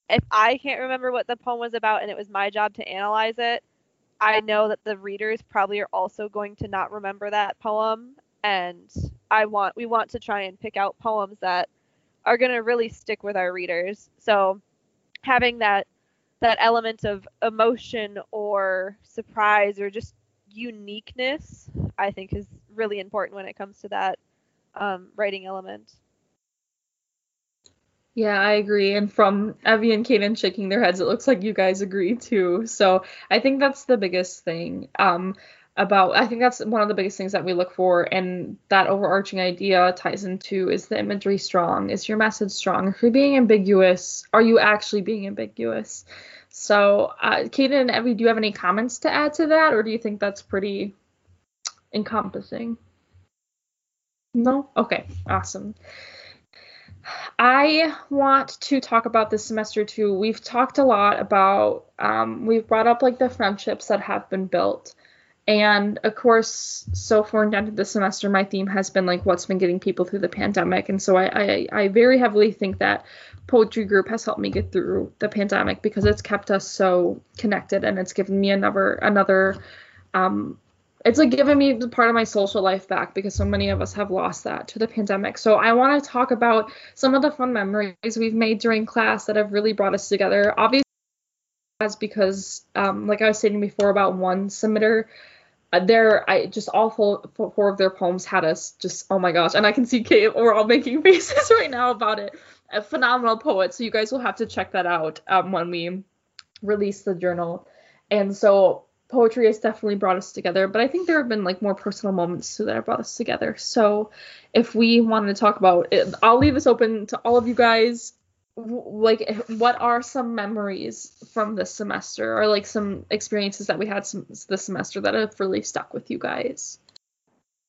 if I can't remember what the poem was about and it was my job to analyze it, I know that the readers probably are also going to not remember that poem and I want we want to try and pick out poems that are going to really stick with our readers. So having that that element of emotion or surprise or just uniqueness, I think is really important when it comes to that um, writing element. Yeah, I agree. And from Evie and Kaden shaking their heads, it looks like you guys agree too. So I think that's the biggest thing. Um, about I think that's one of the biggest things that we look for, and that overarching idea ties into is the imagery strong? Is your message strong? If you're being ambiguous, are you actually being ambiguous? So, uh, Kaden and Evie, do you have any comments to add to that, or do you think that's pretty encompassing? No? Okay, awesome. I want to talk about this semester too. We've talked a lot about, um, we've brought up like the friendships that have been built. And of course, so far into this semester, my theme has been like what's been getting people through the pandemic. And so I, I, I very heavily think that poetry group has helped me get through the pandemic because it's kept us so connected and it's given me another another um, it's like giving me part of my social life back because so many of us have lost that to the pandemic. So I want to talk about some of the fun memories we've made during class that have really brought us together. Obviously, as because um, like I was saying before about one submitter, uh, there I just all four, four of their poems had us just oh my gosh, and I can see Kate. We're all making faces right now about it. A phenomenal poet. So you guys will have to check that out um, when we release the journal. And so poetry has definitely brought us together, but I think there have been like more personal moments too that have brought us together. So if we wanted to talk about it, I'll leave this open to all of you guys. Like, what are some memories from this semester, or like some experiences that we had some, this semester that have really stuck with you guys?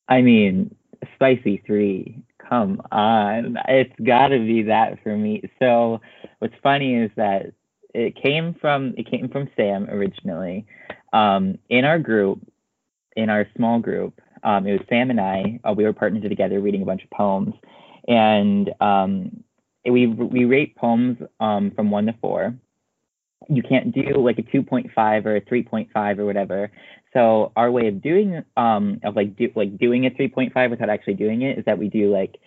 I mean, Spicy Three, come on, it's got to be that for me. So, what's funny is that it came from it came from Sam originally. Um, in our group, in our small group, um, it was Sam and I. Uh, we were partnered together reading a bunch of poems, and um, we we rate poems um, from one to four. You can't do like a 2.5 or a 3.5 or whatever. So our way of doing um of like do like doing a 3.5 without actually doing it is that we do like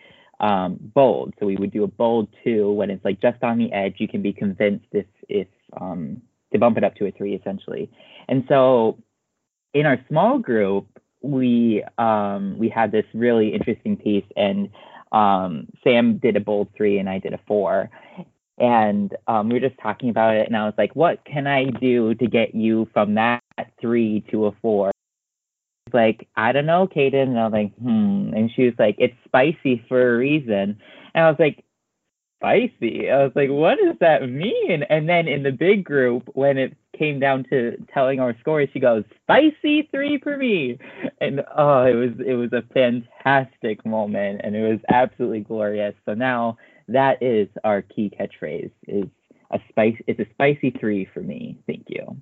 um bold. So we would do a bold two when it's like just on the edge. You can be convinced if if um to bump it up to a three essentially. And so in our small group, we um, we had this really interesting piece, and um, Sam did a bold three, and I did a four. And um, we were just talking about it, and I was like, "What can I do to get you from that three to a four? Like, I don't know, Kaden. And I was like, "Hmm." And she was like, "It's spicy for a reason." And I was like, spicy. I was like, what does that mean? And then in the big group, when it came down to telling our scores, she goes, spicy three for me. And oh, it was it was a fantastic moment and it was absolutely glorious. So now that is our key catchphrase is a spice it's a spicy three for me. Thank you.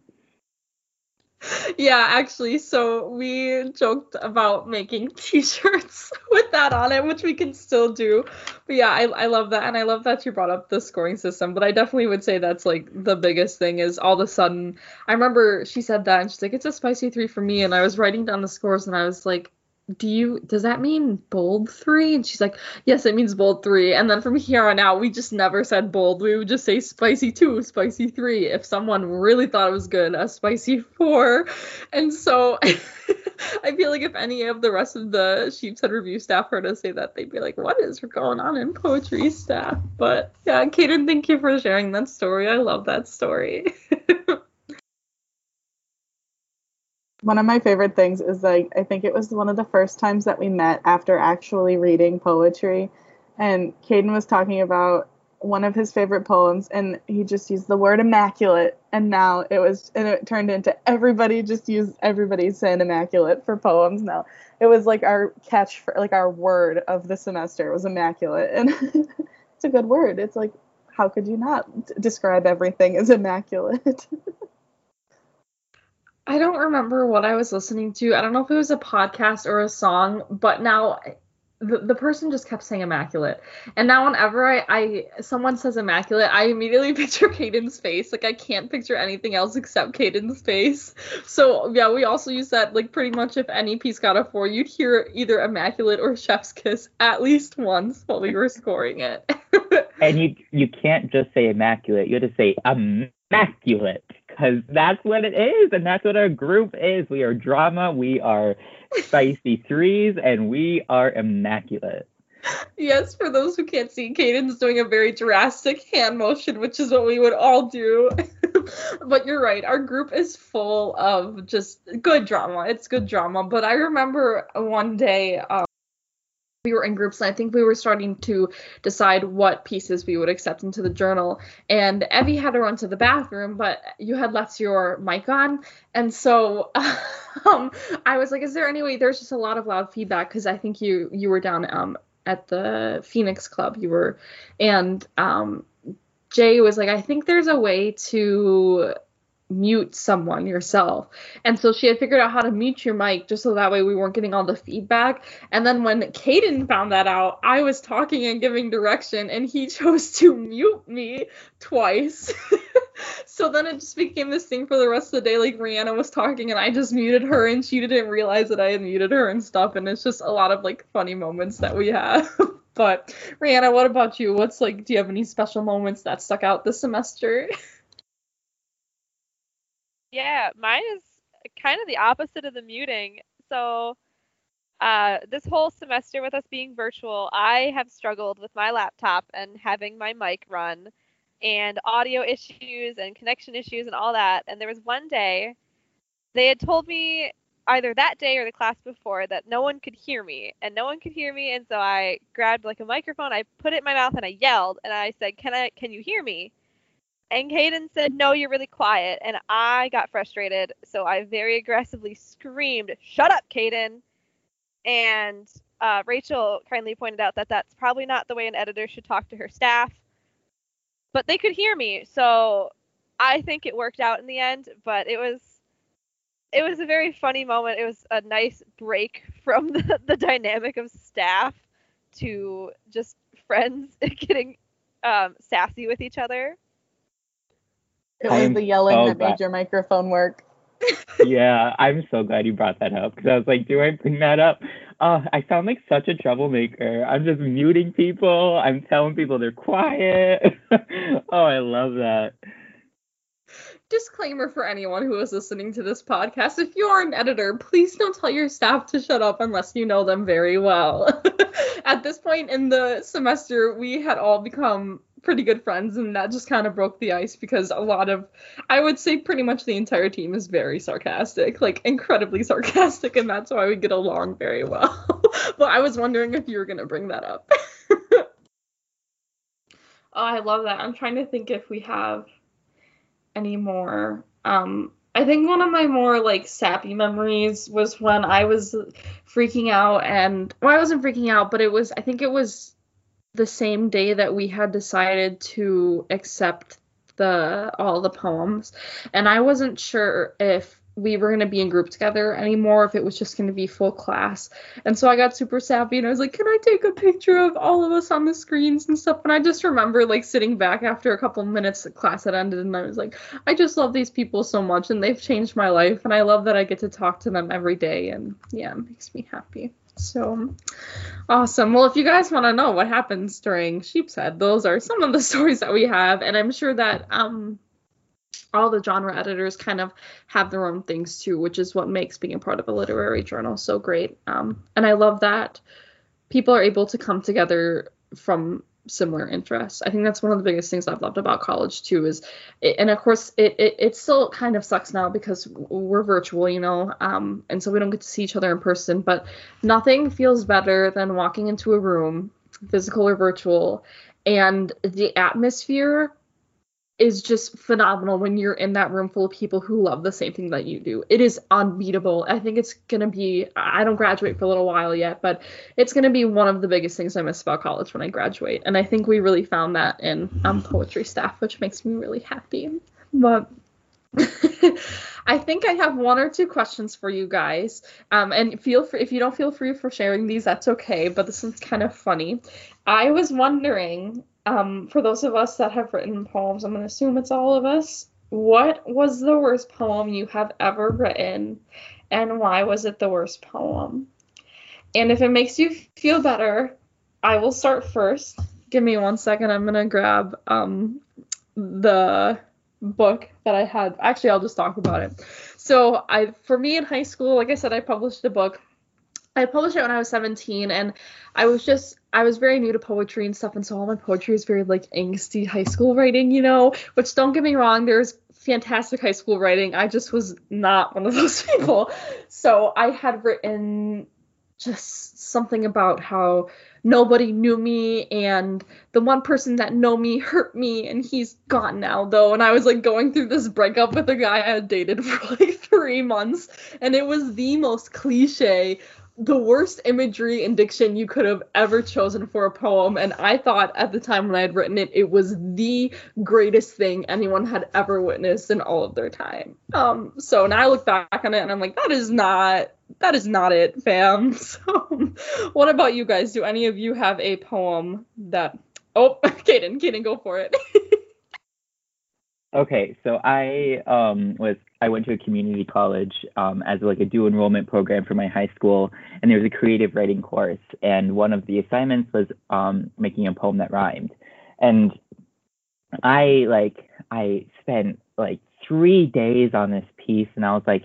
yeah, actually, so we joked about making t-shirts with that on it, which we can still do. But yeah, I, I love that. And I love that you brought up the scoring system. But I definitely would say that's like the biggest thing is all of a sudden I remember she said that and she's like, it's a spicy three for me. And I was writing down the scores and I was like, do you does that mean bold three? And she's like yes it means bold three. And then from here on out we just never said bold. We would just say spicy two spicy three if someone really thought it was good a spicy four. And so i feel like if any of the rest of the sheepshead review staff heard us say that they'd be like what is going on in poetry staff? But yeah kaden thank you for sharing that story. I love that story one of my favorite things is like I think it was one of the first times that we met after actually reading poetry, and Kaden was talking about one of his favorite poems, and he just used the word immaculate, and now it was and it turned into everybody just used everybody saying immaculate for poems now. It was like our catch for like our word of the semester was immaculate, and it's a good word. It's like how could you not describe everything as immaculate? I don't remember what I was listening to. I don't know if it was a podcast or a song, but now the, the person just kept saying immaculate. And now whenever I, I someone says immaculate, I immediately picture Kaden's face. Like I can't picture anything else except Kaden's face. So yeah, we also use that like pretty much if any piece got a four, you'd hear either immaculate or chef's kiss at least once while we were scoring it. and you you can't just say immaculate, you have to say immaculate because that's what it is, and that's what our group is. We are drama, we are spicy threes, and we are immaculate. Yes, for those who can't see, Kaden's doing a very drastic hand motion, which is what we would all do. but you're right, our group is full of just good drama. It's good drama. But I remember one day, um, we were in groups and I think we were starting to decide what pieces we would accept into the journal. And Evie had to run to the bathroom, but you had left your mic on. And so um, I was like, is there any way there's just a lot of loud feedback because I think you you were down um, at the Phoenix Club. You were and um, Jay was like, I think there's a way to mute someone yourself. And so she had figured out how to mute your mic just so that way we weren't getting all the feedback. And then when Kaden found that out, I was talking and giving direction and he chose to mute me twice. so then it just became this thing for the rest of the day. Like Rihanna was talking and I just muted her and she didn't realize that I had muted her and stuff. And it's just a lot of like funny moments that we have. but Rihanna, what about you? What's like, do you have any special moments that stuck out this semester? Yeah, mine is kind of the opposite of the muting. So, uh, this whole semester with us being virtual, I have struggled with my laptop and having my mic run and audio issues and connection issues and all that. And there was one day they had told me either that day or the class before that no one could hear me and no one could hear me and so I grabbed like a microphone, I put it in my mouth and I yelled and I said, "Can I can you hear me?" And Kaden said, No, you're really quiet. And I got frustrated. So I very aggressively screamed, Shut up, Kaden. And uh, Rachel kindly pointed out that that's probably not the way an editor should talk to her staff. But they could hear me. So I think it worked out in the end. But it was. It was a very funny moment. It was a nice break from the, the dynamic of staff to just friends getting um, sassy with each other. It was the yelling so that glad. made your microphone work. yeah, I'm so glad you brought that up because I was like, do I bring that up? Oh, I sound like such a troublemaker. I'm just muting people. I'm telling people they're quiet. oh, I love that. Disclaimer for anyone who is listening to this podcast if you are an editor, please don't tell your staff to shut up unless you know them very well. At this point in the semester, we had all become pretty good friends and that just kind of broke the ice because a lot of I would say pretty much the entire team is very sarcastic, like incredibly sarcastic and that's why we get along very well. but I was wondering if you were going to bring that up. oh, I love that. I'm trying to think if we have any more um I think one of my more like sappy memories was when I was freaking out and well I wasn't freaking out but it was I think it was the same day that we had decided to accept the all the poems. And I wasn't sure if we were going to be in group together anymore, if it was just going to be full class. And so I got super sappy and I was like, can I take a picture of all of us on the screens and stuff? And I just remember like sitting back after a couple minutes the class had ended and I was like, I just love these people so much and they've changed my life and I love that I get to talk to them every day and yeah, it makes me happy. So awesome. Well, if you guys want to know what happens during Sheepshead, those are some of the stories that we have and I'm sure that um all the genre editors kind of have their own things too, which is what makes being a part of a literary journal so great. Um, and I love that people are able to come together from similar interests. I think that's one of the biggest things I've loved about college too. Is it, and of course it, it it still kind of sucks now because we're virtual, you know, um, and so we don't get to see each other in person. But nothing feels better than walking into a room, physical or virtual, and the atmosphere is just phenomenal when you're in that room full of people who love the same thing that you do. It is unbeatable. I think it's going to be, I don't graduate for a little while yet, but it's going to be one of the biggest things I miss about college when I graduate. And I think we really found that in um, poetry staff, which makes me really happy. But I think I have one or two questions for you guys. Um, and feel free if you don't feel free for sharing these, that's okay. But this is kind of funny. I was wondering um, for those of us that have written poems, I'm going to assume it's all of us. What was the worst poem you have ever written, and why was it the worst poem? And if it makes you feel better, I will start first. Give me one second. I'm going to grab um, the book that I had. Actually, I'll just talk about it. So, I for me in high school, like I said, I published a book I published it when I was 17 and I was just I was very new to poetry and stuff and so all my poetry is very like angsty high school writing, you know, which don't get me wrong, there's fantastic high school writing. I just was not one of those people. So I had written just something about how nobody knew me and the one person that know me hurt me and he's gone now though and i was like going through this breakup with a guy i had dated for like three months and it was the most cliche the worst imagery and diction you could have ever chosen for a poem and i thought at the time when i had written it it was the greatest thing anyone had ever witnessed in all of their time. Um so now i look back on it and i'm like that is not that is not it fam. So what about you guys? Do any of you have a poem that oh kaden kaden go for it. Okay, so I um, was I went to a community college um, as like a dual enrollment program for my high school, and there was a creative writing course, and one of the assignments was um, making a poem that rhymed, and I like I spent like three days on this piece, and I was like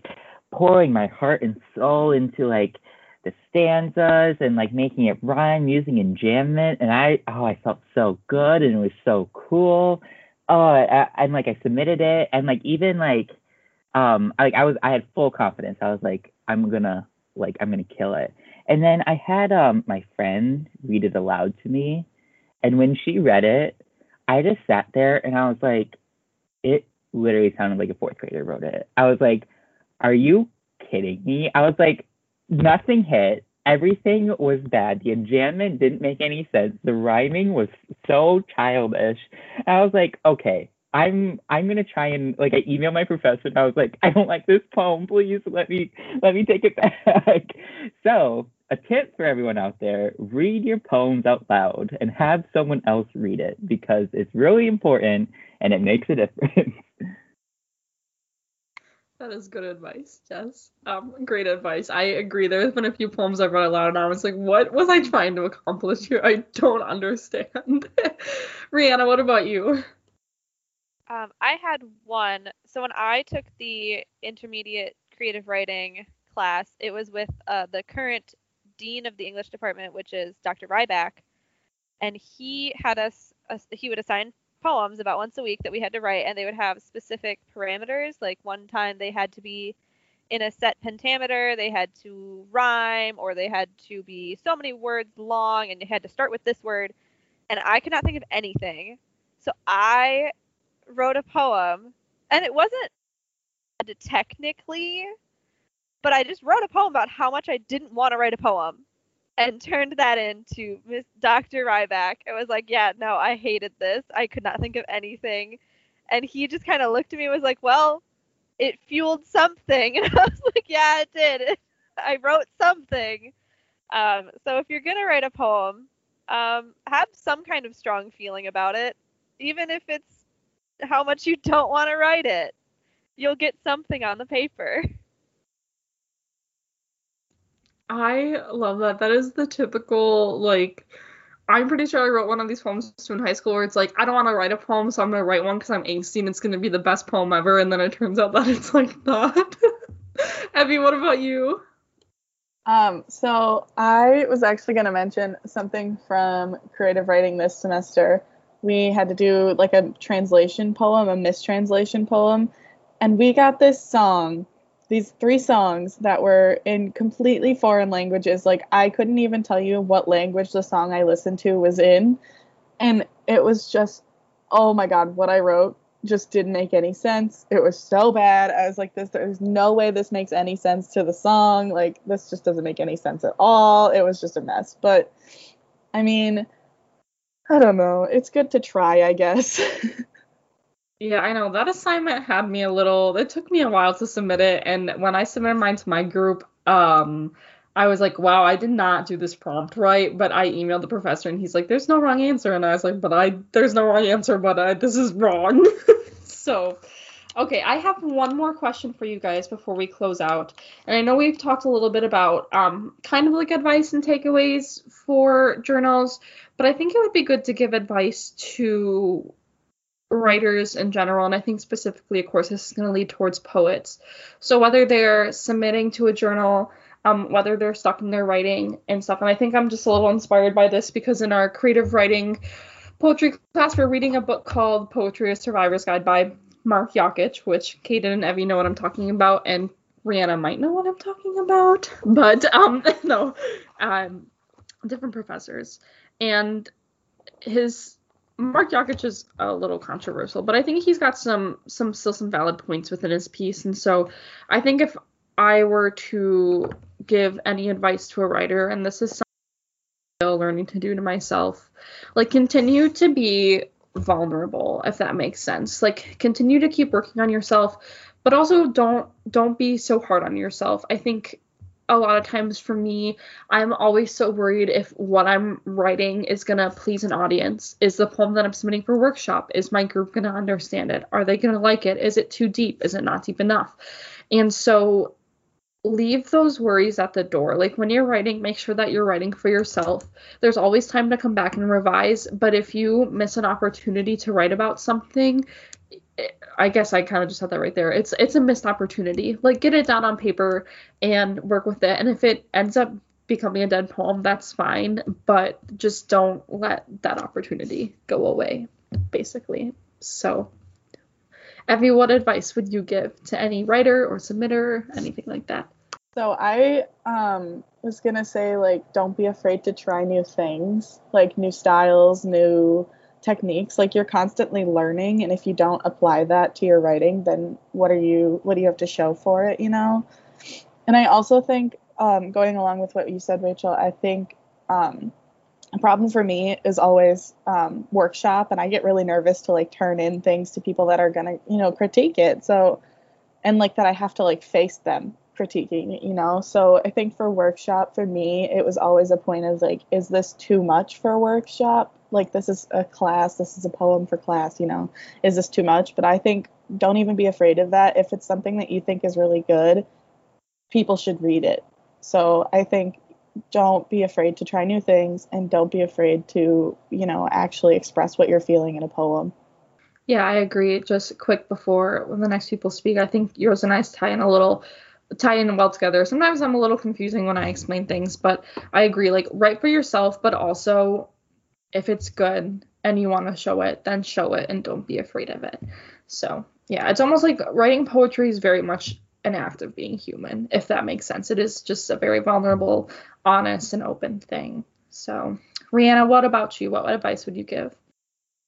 pouring my heart and soul into like the stanzas and like making it rhyme using enjambment, and I oh I felt so good, and it was so cool. Oh, I, and like I submitted it, and like even like, um, like I was, I had full confidence. I was like, I'm gonna, like, I'm gonna kill it. And then I had um my friend read it aloud to me, and when she read it, I just sat there and I was like, it literally sounded like a fourth grader wrote it. I was like, are you kidding me? I was like, nothing hit everything was bad. The enjambment didn't make any sense. The rhyming was so childish. I was like, okay, I'm I'm gonna try and like I emailed my professor and I was like, I don't like this poem. Please let me let me take it back. so a tip for everyone out there: read your poems out loud and have someone else read it because it's really important and it makes a difference. That is good advice, Jess. Um, great advice. I agree. There's been a few poems I've read aloud, and I was like, "What was I trying to accomplish here? I don't understand." Rihanna, what about you? Um, I had one. So when I took the intermediate creative writing class, it was with uh, the current dean of the English department, which is Dr. Ryback, and he had us. Uh, he would assign poems about once a week that we had to write, and they would have specific parameters. Like one time they had to be in a set pentameter, they had to rhyme, or they had to be so many words long, and you had to start with this word. And I could not think of anything. So I wrote a poem, and it wasn't technically, but I just wrote a poem about how much I didn't want to write a poem and turned that into Miss Dr. Ryback. It was like, yeah, no, I hated this. I could not think of anything. And he just kind of looked at me and was like, well, it fueled something. And I was like, yeah, it did. I wrote something. Um, so if you're gonna write a poem, um, have some kind of strong feeling about it, even if it's how much you don't want to write it. You'll get something on the paper. I love that. That is the typical like. I'm pretty sure I wrote one of these poems in high school where it's like I don't want to write a poem, so I'm gonna write one because I'm angsty and it's gonna be the best poem ever, and then it turns out that it's like not. Evie, what about you? Um, so I was actually going to mention something from creative writing this semester. We had to do like a translation poem, a mistranslation poem, and we got this song, these three songs that were in completely foreign languages. Like I couldn't even tell you what language the song I listened to was in, and it was just oh my god, what I wrote just didn't make any sense. It was so bad. I was like, this there's no way this makes any sense to the song. Like this just doesn't make any sense at all. It was just a mess. But I mean, I don't know. It's good to try, I guess. Yeah, I know. That assignment had me a little it took me a while to submit it and when I submitted mine to my group, um I was like, wow, I did not do this prompt right, but I emailed the professor and he's like, there's no wrong answer. And I was like, but I, there's no wrong answer, but I, this is wrong. so, okay, I have one more question for you guys before we close out. And I know we've talked a little bit about um, kind of like advice and takeaways for journals, but I think it would be good to give advice to writers in general, and I think specifically, of course, this is going to lead towards poets. So whether they're submitting to a journal, um, whether they're stuck in their writing and stuff. And I think I'm just a little inspired by this because in our creative writing poetry class, we're reading a book called Poetry: A Survivor's Guide by Mark Yakich, which Kaden and Evie know what I'm talking about, and Rihanna might know what I'm talking about, but um, no, um, different professors. And his Mark Yakich is a little controversial, but I think he's got some some still some valid points within his piece. And so I think if I were to give any advice to a writer, and this is something I'm still learning to do to myself, like continue to be vulnerable, if that makes sense. Like continue to keep working on yourself, but also don't don't be so hard on yourself. I think a lot of times for me, I'm always so worried if what I'm writing is gonna please an audience. Is the poem that I'm submitting for workshop, is my group gonna understand it? Are they gonna like it? Is it too deep? Is it not deep enough? And so leave those worries at the door. Like when you're writing, make sure that you're writing for yourself. There's always time to come back and revise, but if you miss an opportunity to write about something, I guess I kind of just said that right there. It's it's a missed opportunity. Like get it down on paper and work with it. And if it ends up becoming a dead poem, that's fine, but just don't let that opportunity go away, basically. So Evie, what advice would you give to any writer or submitter, anything like that? So I um, was gonna say like don't be afraid to try new things, like new styles, new techniques. Like you're constantly learning, and if you don't apply that to your writing, then what are you? What do you have to show for it? You know. And I also think um, going along with what you said, Rachel, I think um, a problem for me is always um, workshop and i get really nervous to like turn in things to people that are gonna you know critique it so and like that i have to like face them critiquing you know? So i think for workshop for me it was always a point of like is this too much for workshop? Like this is a class this is a poem for class you know? Is this too much? But i think don't even be afraid of that. If it's something that you think is really good people should read it. So i think don't be afraid to try new things and don't be afraid to, you know, actually express what you're feeling in a poem. Yeah, I agree. Just quick before when the next people speak, I think yours and I tie in a little tie in well together. Sometimes I'm a little confusing when I explain things, but I agree. Like write for yourself, but also if it's good and you want to show it, then show it and don't be afraid of it. So yeah, it's almost like writing poetry is very much an act of being human, if that makes sense. It is just a very vulnerable, honest, and open thing. So, Rihanna, what about you? What advice would you give?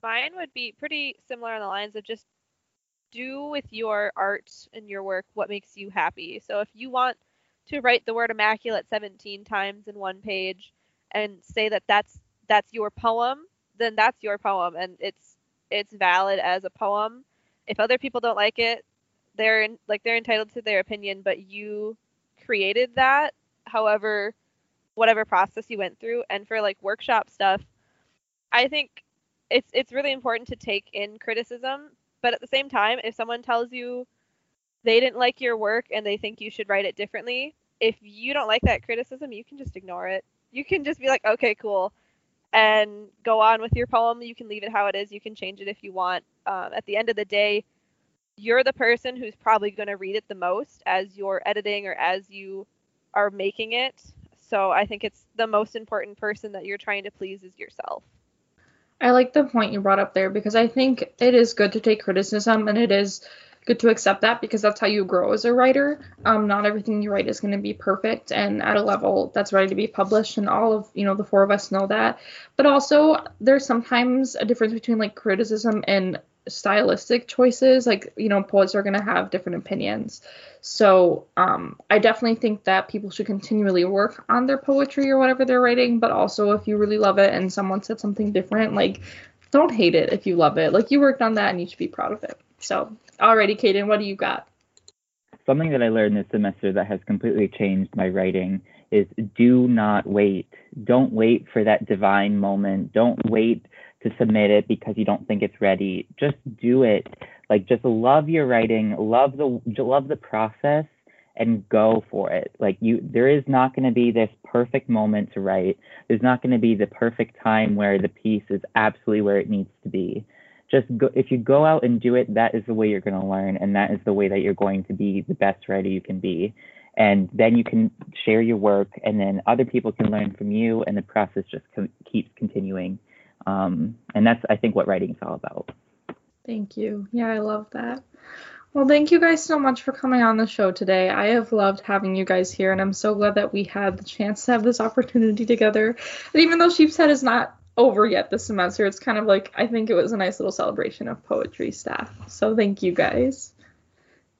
Mine would be pretty similar on the lines of just do with your art and your work what makes you happy. So, if you want to write the word immaculate 17 times in one page and say that that's that's your poem, then that's your poem and it's it's valid as a poem. If other people don't like it, they're like they're entitled to their opinion, but you created that. However, whatever process you went through, and for like workshop stuff, I think it's it's really important to take in criticism, but at the same time, if someone tells you they didn't like your work and they think you should write it differently, if you don't like that criticism, you can just ignore it. You can just be like, okay, cool, and go on with your poem. You can leave it how it is. You can change it if you want. Um, at the end of the day, you're the person who's probably going to read it the most as you're editing or as you are making it. So I think it's the most important person that you're trying to please is yourself. I like the point you brought up there because I think it is good to take criticism and it is good to accept that because that's how you grow as a writer. Um, not everything you write is going to be perfect and at a level that's ready to be published, and all of you know the four of us know that. But also, there's sometimes a difference between like criticism and stylistic choices like you know poets are going to have different opinions. So um, i definitely think that people should continually work on their poetry or whatever they're writing but also if you really love it and someone said something different like don't hate it if you love it. Like you worked on that and you should be proud of it. So alrighty Kaden, what do you got? Something that i learned this semester that has completely changed my writing is do not wait. Don't wait for that divine moment. Don't wait to submit it because you don't think it's ready. Just do it. Like just love your writing, love the love the process and go for it. Like you there is not going to be this perfect moment to write. There's not going to be the perfect time where the piece is absolutely where it needs to be. Just go if you go out and do it, that is the way you're going to learn and that is the way that you're going to be the best writer you can be. And then you can share your work and then other people can learn from you and the process just co- keeps continuing. Um, and that's, I think, what writing is all about. Thank you. Yeah, I love that. Well, thank you guys so much for coming on the show today. I have loved having you guys here, and I'm so glad that we had the chance to have this opportunity together. And even though Sheepshead is not over yet this semester, it's kind of like I think it was a nice little celebration of poetry staff. So thank you guys.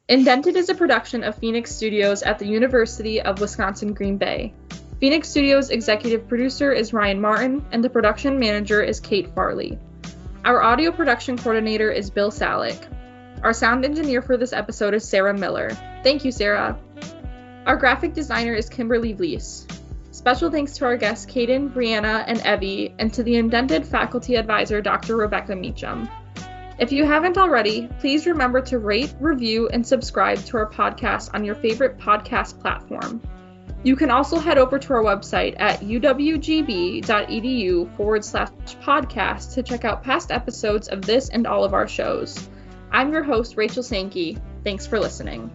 Indented is a production of Phoenix Studios at the University of Wisconsin Green Bay. Phoenix Studios executive producer is Ryan Martin, and the production manager is Kate Farley. Our audio production coordinator is Bill Salick. Our sound engineer for this episode is Sarah Miller. Thank you, Sarah. Our graphic designer is Kimberly Vlies. Special thanks to our guests Kaden, Brianna, and Evie, and to the indented faculty advisor Dr. Rebecca Meacham. If you haven't already, please remember to rate, review, and subscribe to our podcast on your favorite podcast platform. You can also head over to our website at uwgb.edu forward slash podcast to check out past episodes of this and all of our shows. I'm your host, Rachel Sankey. Thanks for listening.